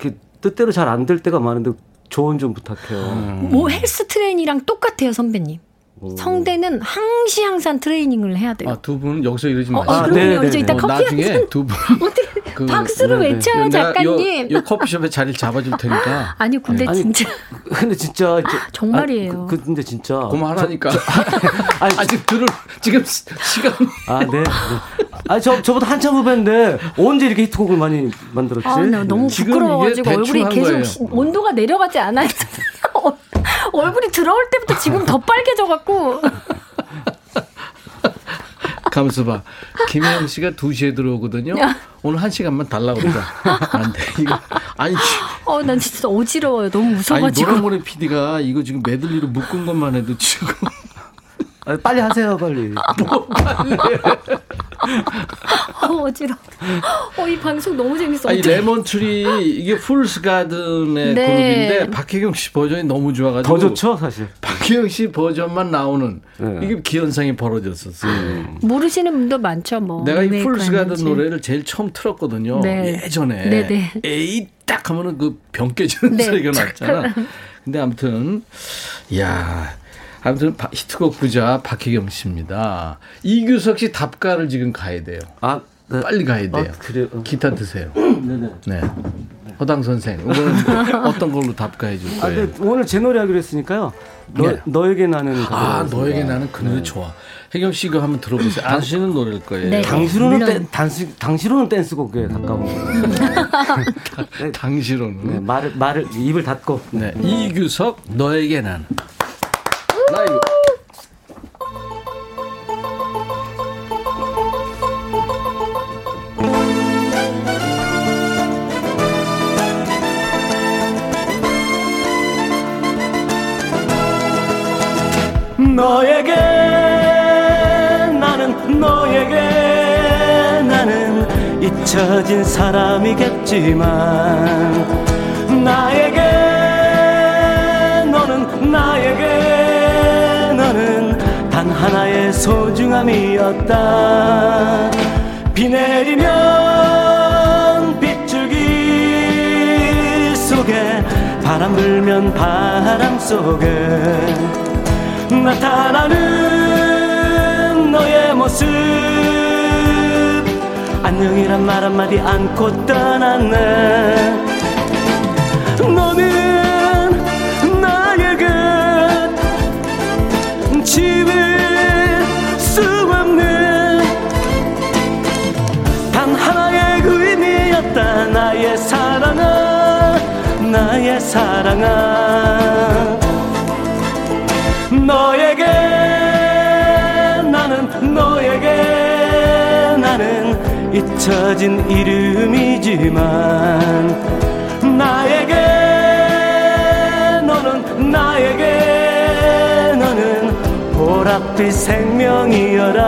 이렇게 뜻대로 잘 안 될 때가 많은데 조언 좀 부탁해요. 음. 뭐 헬스 트레이닝이랑 똑같아요, 선배님. 오. 성대는 항시 항상 트레이닝을 해야 돼요. 아, 두 분 여기서 이러지 어, 마시고. 어, 아, 그럼요. 네, 이제 네, 이따 어, 커피 나중에 두 분. 어떻게 그, 박수를 네, 네. 외쳐요, 작가님. 요, 요 커피숍에 자리를 잡아줄 테니까. 아니 근데 아니, 진짜 근데 진짜 저- 정말이에요. 아, 그, 근데 진짜 그만하니까. 아니, 아직 들을 지금 시- 시간. 아, 네. 네. 아, 저 저보다 한참 후배인데 언제 이렇게 히트곡을 많이 만들었지? 아, 나 너무 부끄러워가지고 얼굴이 계속 거예요. 시- 온도가 내려가지 않아요. 얼굴이 들어올 때부터 지금 더 빨개져갖고 가면서 봐. 김혜영 씨가 2시에 들어오거든요. 오늘 1시간만 달라고 그러자. 안 돼. 이거. 아니, 어, 난 진짜 어지러워요. 너무 아니 무서워가지고. 노랑머리 PD가 이거 지금 메들리로 묶은 것만 해도 지금. 아, 빨리 하세요, 빨리. 어, 어지러워. 어, 이 방송 너무 재밌어. 아니. Lemon Tree 이게 Fool's Garden의 네. 그룹인데 박혜경 씨 버전이 너무 좋아가지고 더 좋죠, 사실. 박혜경 씨 버전만 나오는 네. 이게 기현상이 벌어졌었어요. 모르시는 분도 많죠, 뭐. 내가 이 리메이크 Fool's Garden. 노래를 제일 처음 틀었거든요. 네. 예전에 네, 네. 에이 딱 하면은 그 병 깨지는 네. 소리가 났잖아. 근데 아무튼 야 아무튼 바- 히트곡 부자 박혜경 씨입니다. 이규석 씨 답가를 지금 가야 돼요. 아, 네. 빨리 가야 돼요. 아, 그래요? 어. 기타 드세요. 네네. 네. 허당 선생, 이거는 어떤 걸로 답가해 줄 아, 거예요? 근데 오늘 제 노래 하기로 했으니까요. 너, 네. 너에게 나는 아. 너에게 나는 그 노래 좋아. 혜경 씨 이거 한번 들어보세요. 아시는 노래일 거예요. 네. 당시로는. 댄, 당시, 당시로는 댄스곡에 가까운 거. 당시로는. 네, 말을 말을 입을 닫고. 네. 이규석, 너에게 나는. 나 이거. 너에게 나는 너에게 나는 잊혀진 사람이겠지만 나에게 하나의 소중함이었다. 비 내리면 빗줄기 속에 바람 불면 바람 속에 나타나는 너의 모습. 안녕이란 말 한마디 않고 떠났네. 너는 나의 사랑아. 너에게 나는 너에게 나는 잊혀진 이름이지만 나에게 너는 나에게 너는 보랏빛 생명이여라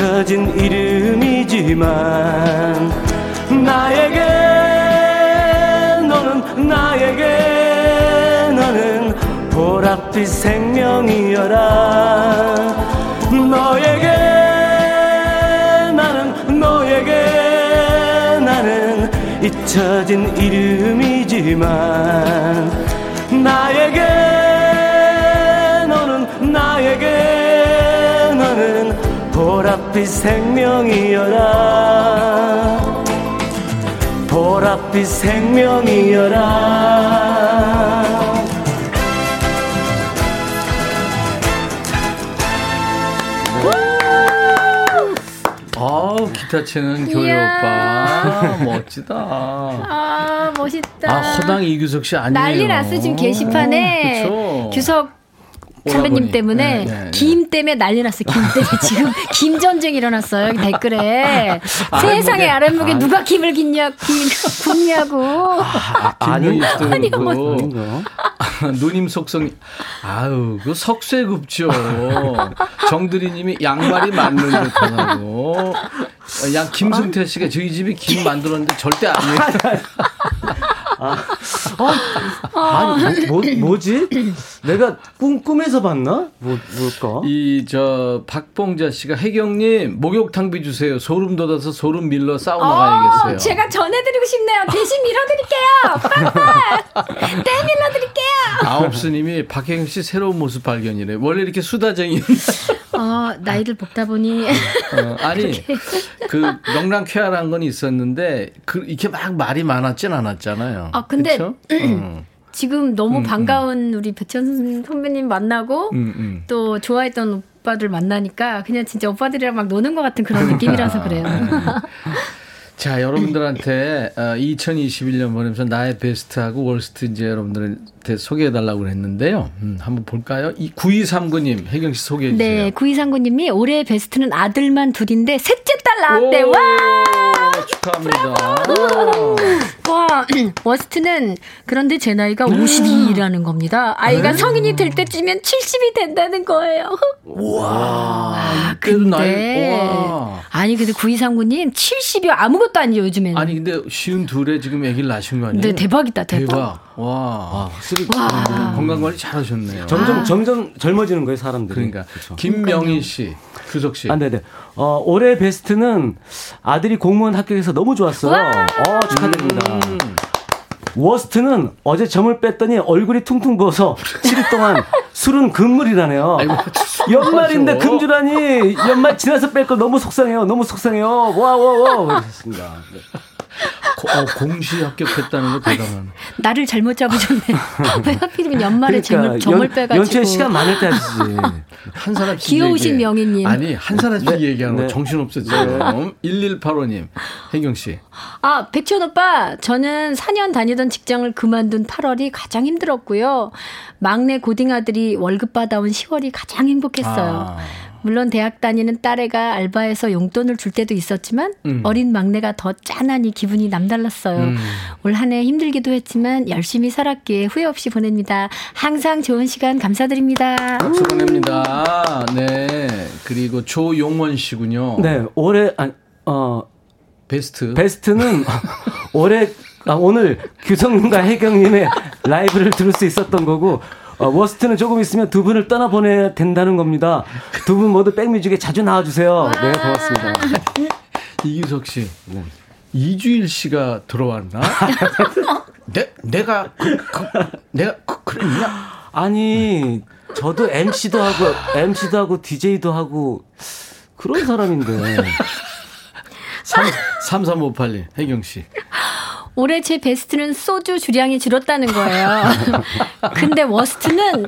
잊혀진 이름이지만 나에게 너는 나에게 너는 보랏빛 생명이여라. 너에게 나는 너에게 나는 잊혀진 이름이지만 나에게 보랏빛 생명이여라 보랏빛 생명이여라 아우, 기타 치는 교회. 오빠. 멋지다. 아 멋있다. 아, 허당 이규석 씨 아니에요. 난리 났어 지금 게시판에 그쵸? 규석 선배님. 때문에 네, 네, 네. 김 때문에 난리 났어. 김 때문에 지금 김 전쟁 일어났어요 여기 댓글에 세상에 아랫목에 누가 김을 깃냐 김 굽냐고. 아니, 아니, 어머. 고 누님 속성 아유 그 석쇠 굽죠 정드리님이 양말이 맞는 듯하고 양 김승태 씨가 저희 집이 김 만들었는데 절대 아니에요 아니 뭐, 뭐, 뭐 지? 내가 꿈, 꿈에서 봤나? 뭐, 뭘까? 이 저 박봉자 씨가 혜경님 목욕탕비 주세요 소름 돋아서 소름 밀러 사우나 가야겠어요 어, 제가 전해드리고 싶네요. 대신 밀어드릴게요. 빨빨. 때 밀어드릴게요. 아홉스님이 박혜경 씨 새로운 모습 발견이래 원래 이렇게 수다쟁이 어, 나이를 먹다 보니 어, 아니 그 명랑 쾌활한 건 있었는데 그 이렇게 막 말이 많았진 않았잖아요. 아, 근데? 어. 지금 너무 음, 반가운 우리 배천 선배님 만나고 음, 음. 또 좋아했던 오빠들 만나니까 그냥 진짜 오빠들이랑 막 노는 것 같은 그런 느낌이라서 그래요. 자, 여러분들한테 어, 2021년 보내면서 나의 베스트하고 월스트 이제 여러분들한테 소개해 달라고 했는데요. 음, 한번 볼까요? 이 9239님, 혜경 씨 소개해 주세요. 네, 구이상구님이 올해 베스트는 아들만 둘인데 셋째 딸 나왔대. 오, 와! 축하합니다. 와, 워스트는 그런데 제 나이가 52라는 겁니다. 아이가 성인이 될 때쯤이면 70이 된다는 거예요. 와, 이때도 나이, 근데 와. 아니 근데 구이상구님 70이 아무것도 아니에요 요즘에는. 아니, 근데 쉬운 둘에 지금 애기를 낳으신 거 아니에요? 네, 대박이다, 대박. 와. 확실히 건강 관리 잘하셨네요. 점점 점점 젊어지는 거예요 사람들이. 그러니까 그렇죠. 김명희 씨, 규석 씨. 아, 네네. 어, 올해 베스트는 아들이 공무원 합격해서 너무 좋았어요. 어, 축하드립니다. 음. 워스트는 어제 점을 뺐더니 얼굴이 퉁퉁 부어서 7일 동안 술은 금물이라네요. 연말인데 금주라니 연말 지나서 뺄 걸 너무 속상해요. 너무 속상해요. 와, 와, 와. 그랬습니다. 네. 고- 어, 공시 합격했다는 거 대단하네. 나를 잘못 잡으셨네. 왜 하필이면 연말에 점을, 점을 그러니까 연- 빼가지고. 연초에 시간 많을 때 하시지. 한 사람씩 귀여우신 얘기해. 명희님. 아니 한 사람씩 얘기하는 거 네. 정신 없어 지금. 1185님, 혜경 씨. 아, 백천 오빠, 저는 4년 다니던 직장을 그만둔 8월이 가장 힘들었고요. 막내 고딩 아들이 월급 받아온 10월이 가장 행복했어요. 아. 물론 대학 다니는 딸애가 알바해서 용돈을 줄 때도 있었지만 음. 어린 막내가 더 짠하니 기분이 남달랐어요. 음. 올한 해 힘들기도 했지만 열심히 살았기에 후회 없이 보냅니다. 항상 좋은 시간 감사드립니다. 박수 보냅니다. 네. 그리고 조용원 씨군요. 네, 올해, 아, 어, 베스트. 베스트는 올해 아, 오늘 규석님과 혜경님의 라이브를 들을 수 있었던 거고 어, worst는 조금 있으면 두 분을 떠나보내야 된다는 겁니다. 두 분 모두 백뮤직에 자주 나와주세요. 네, 고맙습니다. 이규석 씨. 이주일 씨가 들어왔나? 내, 내가 그, 그, 내가 그, 그랬냐? 아니 저도 MC도 하고 MC도 하고 DJ도 하고 그런 사람인데 3358님, 혜경 씨. 올해 제 베스트는 소주 주량이 줄었다는 거예요. 근데 워스트는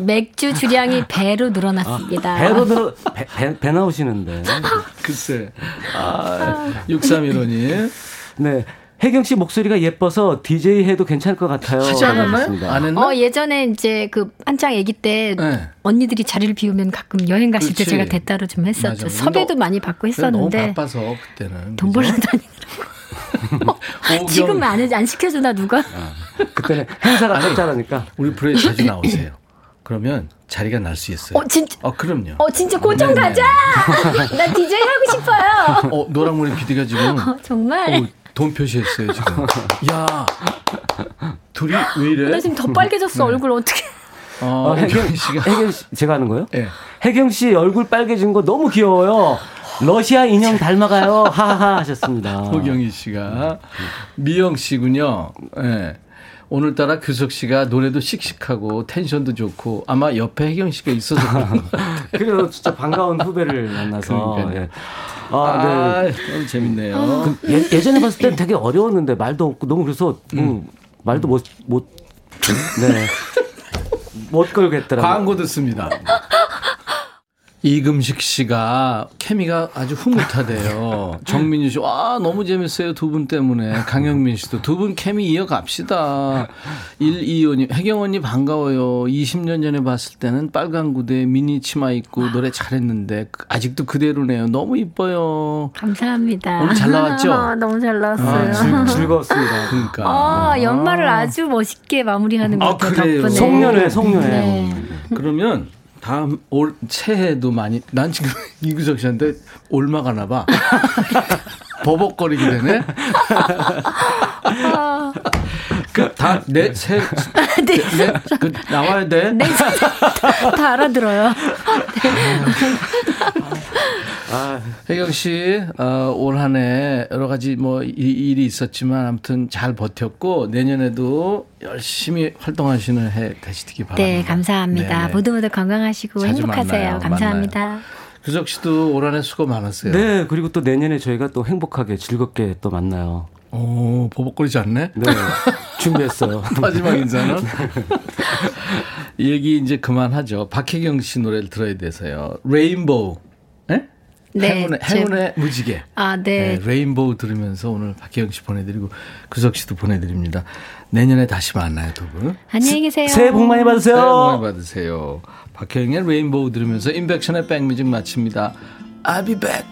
맥주 주량이 배로 늘어났습니다. 배로 들어 배, 배, 배 나오시는데 글쎄. 아, 6315님. 네 혜경 씨 목소리가 예뻐서 DJ 해도 괜찮을 것 같아요. 하지 않았나요? 안 했나? 어, 예전에 이제 그 한창 아기 때 네. 언니들이 자리를 비우면 가끔 여행 때 그렇지. 제가 대따로 좀 했었죠. 맞아. 섭외도 너- 많이 받고 그래, 너무 했었는데 바빠서 그때는. 돈? 벌러 다니느라고. 오경- 지금 안, 해- 안 시켜주나 누가? 그때는 행사가 짭짤하니까 우리 프로에 자주 나오세요. 그러면 자리가 날 수 있어요. 어, 진짜. 어, 그럼요. 어, 진짜 고정 네네. 가자! 나 DJ 하고 싶어요! 어, 노랑머리 PD가 지금 어, 정말. 어, 돈 표시했어요, 지금. 야 둘이 왜 이래? 나 지금 더 빨개졌어, 얼굴 어떻게. 어, 어, 혜경, 씨가. 혜경 씨, 제가 하는 거요? 예. 혜경 씨 얼굴 빨개진 거 너무 귀여워요. 러시아 인형 닮아가요. 하하하 하셨습니다. 호경희 씨가. 미영 씨군요. 예. 오늘따라 규석 씨가 노래도 씩씩하고 텐션도 좋고 아마 옆에 혜경 씨가 있어서. 그래요. 진짜 반가운 후배를 만나서. 그러니까요. 예. 아, 아, 네. 너무 재밌네요. 그 예, 예전에 봤을 땐 되게 어려웠는데 말도 없고 너무 그래서 음, 말도 못, 못, 네. 못 걸겠더라고요. 광고 듣습니다. 이금식 씨가 케미가 아주 흐뭇하대요. 정민유 씨, 와, 너무 재밌어요. 두 분 때문에. 강영민 씨도 두 분 케미 이어갑시다. 125님, 혜경 언니 반가워요. 20년 전에 봤을 때는 빨간 구두에 미니 치마 입고 노래 잘했는데, 그- 아직도 그대로네요. 너무 이뻐요. 감사합니다. 오늘 잘 나왔죠? 너무 잘 나왔어요. 아, 즐, 즐거웠습니다. 그러니까. 아, 연말을 아 주 멋있게 마무리하는 것 아, 같아요. 그래요? 덕분에. 송년회, 송년회. 네. 그러면 다음 올 새해도 많이 난 지금 이구석 씨한테 올마가나 봐. 버벅거리게 되네. 그다내새 네. 그 나와야 돼. 네, 다 알아들어요. 혜경 씨, 어, 올 한 해 여러 가지 뭐 이- 일이 있었지만 아무튼 잘 버텼고 내년에도 열심히 활동하시는 해 되시기 바랍니다. 네, 감사합니다. 네네. 모두 모두 건강하시고 행복하세요. 만나요. 감사합니다. 규석 씨도 올 한 해 수고 많았어요. 네, 그리고 또 내년에 저희가 또 행복하게 즐겁게 또 만나요. 오, 버벅거리지 않네? 네. 준비했어요. 마지막 인사는 이 얘기 이제 그만하죠. 박혜경 씨 노래를 들어야 돼서요. 레인보우. 예? 네, 행운의, 제- 행운의 무지개. 아, 네. 네, 레인보우 들으면서 오늘 박혜경 씨 보내드리고 구석 씨도 보내드립니다. 내년에 다시 만나요, 두 분. 안녕히 계세요. 새해 복 많이 받으세요. 새해 복 많이 받으세요. 박혜영의 레인보우 들으면서 인백션의 백뮤직 마칩니다. I'll be back.